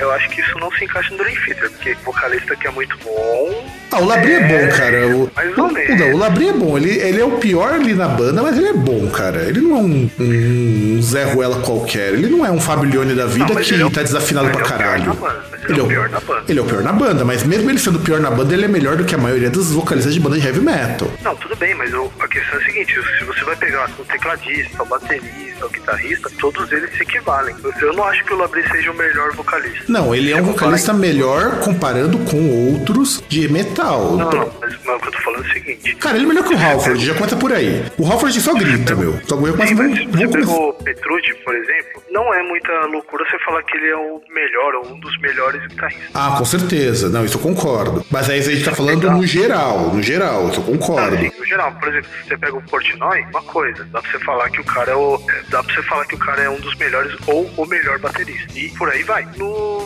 eu acho que isso não se encaixa no Dream Theater, porque vocalista que é muito bom. Ah, o Labri é, bom, cara. O, mais ou menos. não, o Labri é bom. Ele, ele é o pior ali na banda, mas ele é bom, cara. Ele não é um, um Zé Ruela qualquer. Ele não é um Fablione da vida Não, que é o- tá desafinado pra é caralho. ele é o pior na banda. Ele é o pior na banda, mas mesmo ele sendo o pior na banda, ele é melhor do que a maioria dos vocalistas de banda de heavy metal. Não, tudo bem, mas o- a questão é a seguinte: se você vai pegar o tecladista, o baterista, o guitarrista, todos eles se equivalem. Eu não acho que o Labri seja o melhor vocalista. Não, ele é um vocalista melhor comparado com outros de metal. Não, não, mas, mas o que eu tô falando é o seguinte. Cara, ele é melhor que o Halford, já conta por aí. O Halford só grita, meu. Só começo Sim, mas você começar. pegou o Petrucci, por exemplo, não é muita loucura você falar que ele é o melhor ou um dos melhores guitarristas. Ah, com certeza. Não, isso eu concordo. Mas aí a gente tá falando no geral, no geral, isso eu concordo. Assim, no geral, por exemplo, se você pega o Portnoy, uma coisa, dá pra você falar que o cara é o. é, Dá pra você falar que o cara é um dos melhores ou o melhor baterista. E por aí vai. No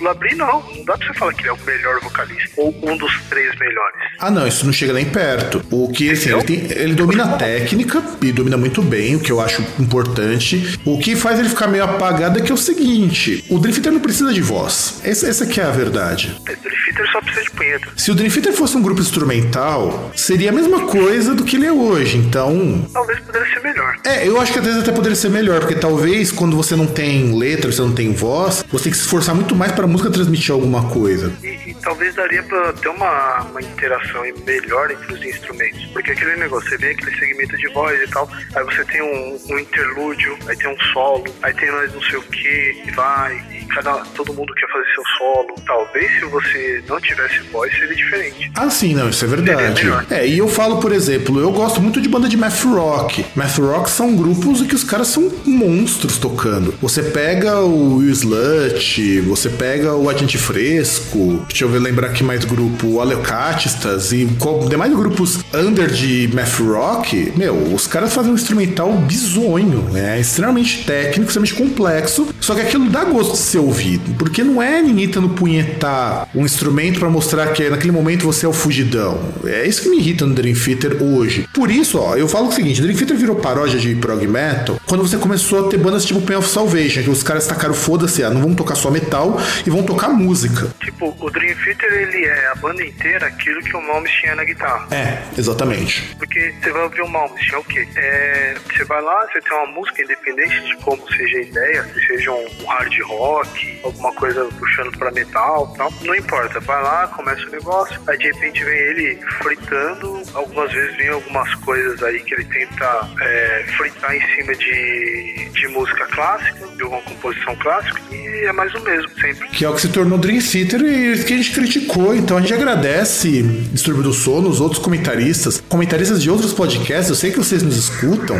Labri, não. Não dá pra você falar que ele é o melhor vocalista. Ou um dos três melhores. Ah, não, isso não chega nem perto. O que, assim, ele, tem- ele domina a técnica e domina muito bem, o que eu acho importante. O que faz ele ficar meio apagado é que é o seguinte: o Drifter não precisa de voz. Essa, essa que é a verdade. É, Drift Theater só precisa de punheta. Se o Theater fosse um grupo instrumental, seria a mesma coisa do que ele é hoje. Então, Talvez pudesse ser melhor. é, eu acho que às vezes até poderia ser melhor, porque talvez quando você não tem letra, você não tem voz, você tem que se esforçar muito mais para a música transmitir alguma coisa. E talvez daria pra ter uma, uma interação melhor entre os instrumentos. Porque aquele negócio, você vê aquele segmento de voz e tal, aí você tem um, um interlúdio, aí tem um solo, aí tem mais não sei o que, e vai, e cada, todo mundo quer fazer seu solo. Talvez se você não tivesse voz, seria diferente. Ah, sim, não, isso é verdade. É, e eu falo, por exemplo, eu gosto muito de banda de math rock. Math rock são grupos em que os caras são monstros tocando. Você pega o Will Slut, você pega o Agente Fresco, deixa eu ver, lembrar aqui mais grupo, o Aleocatistas e demais grupos under de math rock, meu, os caras fazem um instrumental bizonho, né? É extremamente técnico, extremamente complexo, só que aquilo dá gosto de ser ouvido, porque não é ninguém tentando punhetar um instrumento pra mostrar que naquele momento você é o fugidão. É isso que me irrita no Dream Theater hoje. Por isso, ó, eu falo o seguinte, Dream Theater virou paródia de prog metal quando você começou a ter bandas tipo Pain of Salvation, que os caras tacaram foda-se, ah, não vão tocar só metal e vão tocar música. Tipo, o Dream Theater, ele é a banda inteira aquilo que o Malmes tinha na guitarra. É, exatamente. Porque você vai ouvir o Malmes, tinha o quê? É, você vai lá, você tem uma música independente de como seja a ideia, se seja um hard rock, alguma coisa puxando pra metal tal, não importa. Vai lá, começa o negócio, aí de repente vem ele fritando, algumas vezes vem algumas coisas aí que ele tenta é, fritar em cima de, de música clássica, de alguma composição clássica, e é mais o mesmo, sempre. Que é o que se tornou Dream Theater e que a gente criticou. Então a gente agradece Distúrbio do Sono, os outros comentaristas, comentaristas de outros podcasts. Eu sei que vocês nos escutam.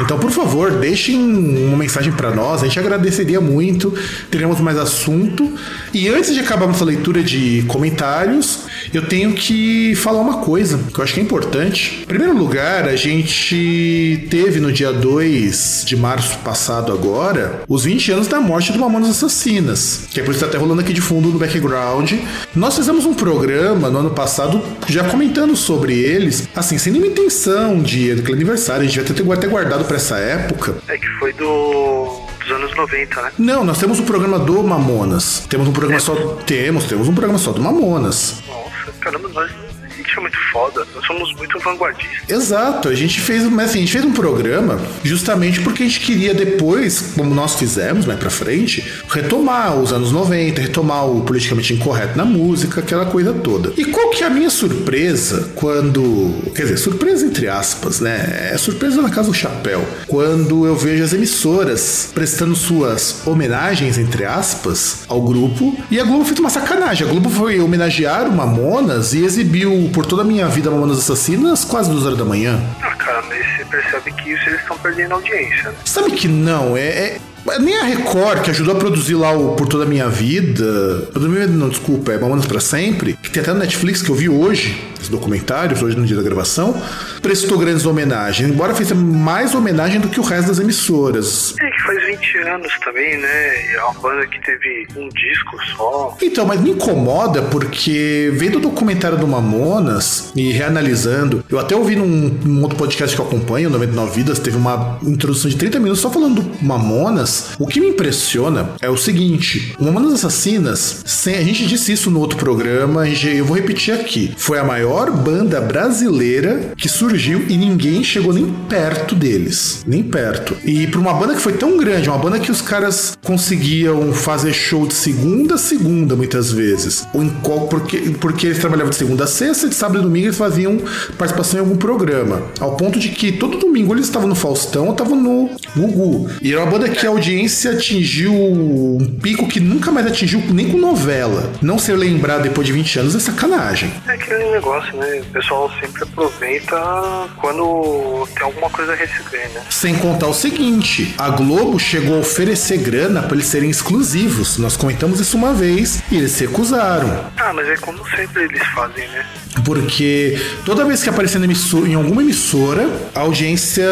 Então, por favor, deixem uma mensagem para nós. A gente agradeceria muito. Teremos mais assunto. E antes de acabar nossa leitura de comentários, eu tenho que falar uma coisa que eu acho que é importante. Em primeiro lugar, a gente teve no dia 2 de março passado agora os 20 anos da morte do Mamonas Assassinas, que é por isso que tá até rolando aqui de fundo no background. Nós fizemos um programa no ano passado já comentando sobre eles, assim, sem nenhuma intenção de aniversário, a gente vai ter até guardado para essa época. É que foi do, dos anos 90, né? Não, nós temos um programa do Mamonas. Temos um programa só. Temos, temos um programa só do Mamonas. Nossa, caramba, nós, é muito foda. Nós somos muito vanguardistas. Exato, a gente fez, mas assim, a gente fez um programa justamente porque a gente queria depois, como nós fizemos mais pra frente, retomar os anos 90, retomar o politicamente incorreto na música, aquela coisa toda. E qual que é a minha surpresa quando, quer dizer, surpresa entre aspas, né? É surpresa na casa do chapéu, quando eu vejo as emissoras prestando suas homenagens entre aspas ao grupo e a Globo fez uma sacanagem. A Globo foi homenagear o Mamonas e exibiu por toda a minha vida Mamonas Assassinas quase duas horas da manhã. Ah, cara, mas você percebe que isso eles estão perdendo audiência, né? Sabe que não, é, é- é Nem a Record, que ajudou a produzir lá o Por Toda a Minha Vida. Por Toda a Minha Vida, não, desculpa, é Mamonas pra Sempre. Que tem até no Netflix que eu vi hoje, esse documentário, hoje no dia da gravação. Prestou grandes homenagens, embora fez mais homenagem do que o resto das emissoras. É que faz 20 anos também, né? É uma banda que teve um disco só. Então, mas me incomoda porque vendo o documentário do Mamonas e reanalisando, eu até ouvi num, num outro podcast que eu acompanho, 99 Vidas, teve uma introdução de 30 minutos só falando do Mamonas. O que me impressiona é o seguinte: o Mamonas Assassinas, sem, a gente disse isso no outro programa, eu vou repetir aqui. Foi a maior banda brasileira que surgiu e ninguém chegou nem perto deles. Nem perto. E pra uma banda que foi tão grande, uma banda que os caras conseguiam fazer show de segunda a segunda, muitas vezes. Ou em qual, porque, porque eles trabalhavam de segunda a sexta, de sábado e domingo eles faziam participação em algum programa. Ao ponto de que todo domingo eles estavam no Faustão ou estavam no Gugu. E era uma banda que a audiência atingiu um pico que nunca mais atingiu nem com novela. Não ser lembrado depois de 20 anos é sacanagem. É aquele negócio, né? O pessoal sempre aproveita quando tem alguma coisa a receber, né? Sem contar o seguinte, a Globo chegou a oferecer grana para eles serem exclusivos. Nós comentamos isso uma vez e eles se recusaram. Ah, mas é como sempre eles fazem, né? Porque toda vez que aparecia emissora- em alguma emissora, a audiência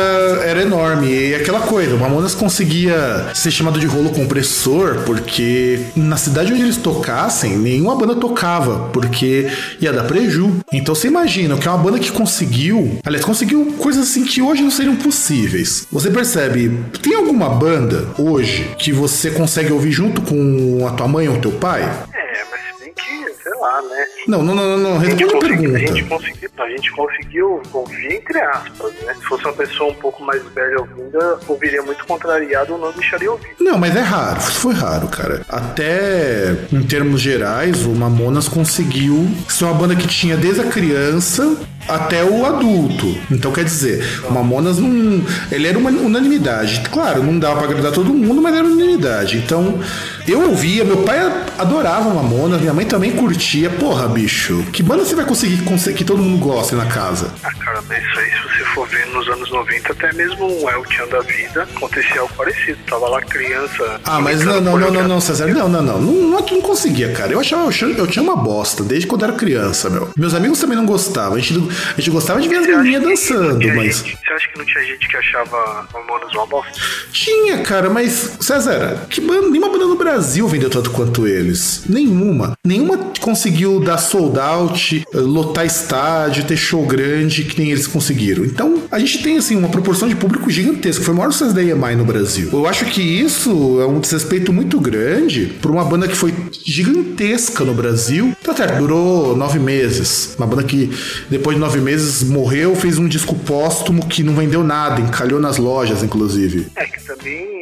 era enorme. E aquela coisa, o Mamonas conseguia ser chamado de rolo compressor, porque na cidade onde eles tocassem, nenhuma banda tocava, porque ia dar preju. Então você imagina que é uma banda que conseguiu, aliás, conseguiu coisas assim que hoje não seriam possíveis. Você percebe, tem alguma banda hoje que você consegue ouvir junto com a tua mãe ou teu pai? É, mas bem que, sei lá, né? Não, não, não, não, A responda a gente conseguiu, a gente conseguiu ouvir entre aspas, né? Se fosse uma pessoa um pouco mais velha ouvindo, ouviria muito contrariado ou não deixaria ouvir. Não, mas é raro, foi raro, cara. Até em termos gerais, o Mamonas conseguiu ser uma banda que tinha desde a criança até o adulto. Então quer dizer, o Mamonas não. Ele era uma unanimidade. Claro, não dava pra agradar todo mundo, mas era unanimidade. Então, eu ouvia, meu pai adorava Mamonas, minha mãe também curtia. Porra, bicho, que banda você vai conseguir conse- que todo mundo goste na casa? Ah, cara, mas isso aí, se você for ver nos anos 90, até mesmo o El Chan da vida, acontecia algo parecido. Tava lá criança. Ah, mas não, não, não, não, não, César. Não, não, não. Não, não, não conseguia, cara. Eu achava, eu tinha- eu tinha uma bosta desde quando era criança, meu. Meus amigos também não gostavam. A gente, a gente gostava de ver as meninas dançando, mas. gente- você acha que não tinha gente que achava Mamonas uma bosta? Tinha, cara, mas. César, que banda, nenhuma banda no Brasil vendeu tanto quanto eles. Nenhuma. Nenhuma conseguiu dar sold out, lotar estádio, ter show grande, que nem eles conseguiram. Então, a gente tem, assim, uma proporção de público gigantesca. Foi o maior sucesso da EMI no Brasil. Eu acho que isso é um desrespeito muito grande por uma banda que foi gigantesca no Brasil. Tá certo, durou nove meses. Uma banda que, depois de nove meses, morreu, fez um disco póstumo que não vendeu nada, encalhou nas lojas, inclusive. É que também,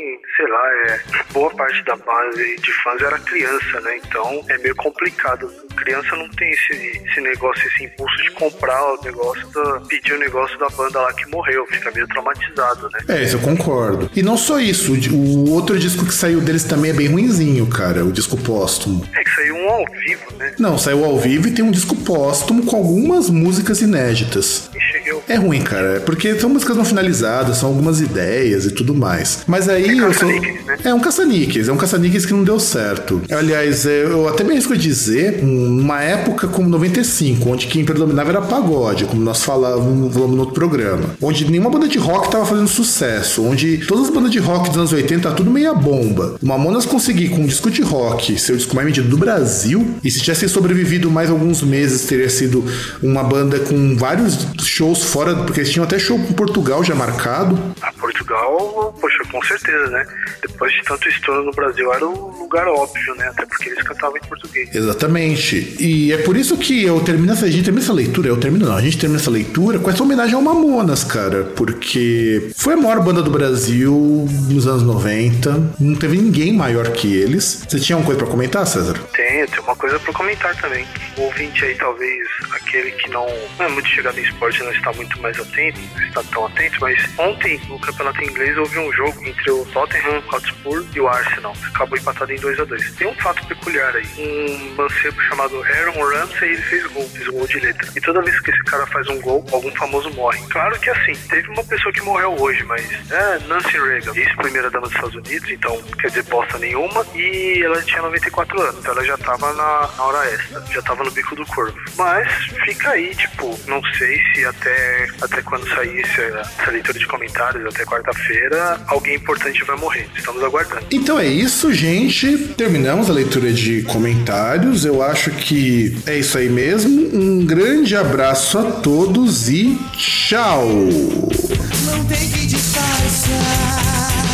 é, boa parte da base de fãs era criança, né? Então é meio complicado. Criança não tem esse, esse negócio, esse impulso de comprar o negócio, da, pedir o negócio da banda lá que morreu. Fica meio traumatizado, né? É, isso eu concordo. E não só isso, o outro disco que saiu deles também é bem ruinzinho, cara, o disco póstumo. É que saiu um ao vivo, né? Não, saiu ao vivo e tem um disco póstumo com algumas músicas inéditas. É ruim, cara, é porque são músicas não finalizadas, são algumas ideias e tudo mais. Mas aí eu sou. caça-níqueis, né? É um caça-níqueis, é um caça-níqueis que não deu certo. Aliás, é, eu até me arrisco a dizer, numa época como 95, onde quem predominava era pagode, como nós falávamos, no outro programa, onde nenhuma banda de rock estava fazendo sucesso, onde todas as bandas de rock dos anos 80 tá tudo meia bomba. O Mamonas conseguir com um disco de rock ser o disco mais vendido do Brasil, e se tivesse sobrevivido mais alguns meses, teria sido uma banda com vários shows fora, porque eles tinham até show em Portugal já marcado. Portugal, poxa, com certeza, né? Depois de tanto estouro no Brasil, era o lugar óbvio, né? Até porque eles cantavam em português. Exatamente. E é por isso que eu termino essa, a gente termina essa leitura, eu termino não, a gente termina essa leitura com essa homenagem ao Mamonas, cara, porque foi a maior banda do Brasil nos anos 90, não teve ninguém maior que eles. Você tinha alguma coisa pra comentar, César? Tem, tem uma coisa pra comentar também. O ouvinte aí, talvez, aquele que não, não é muito chegado em esporte, não está muito mais atento, não está tão atento, mas ontem, no campeonato inglês, houve um jogo entre o Tottenham Hotspur e o Arsenal. Acabou empatado em 2 a 2 Tem um fato peculiar aí. Um mancebo chamado Aaron Ramsey, ele fez gol, fez gol de letra. E toda vez que esse cara faz um gol, algum famoso morre. Claro que assim, teve uma pessoa que morreu hoje, mas é Nancy Reagan, ex-primeira dama dos Estados Unidos, então quer dizer bosta nenhuma, e ela tinha 94 anos, então ela já tava na, hora extra, já tava no bico do corvo. Mas fica aí, tipo, não sei se até, até quando sair esse- essa leitura de comentários, até quarta-feira, alguém importante vai morrer. Estamos aguardando. Então é isso, gente. Terminamos a leitura de comentários. Eu acho que é isso aí mesmo. Um grande abraço a todos e tchau! Não tem que disfarçar.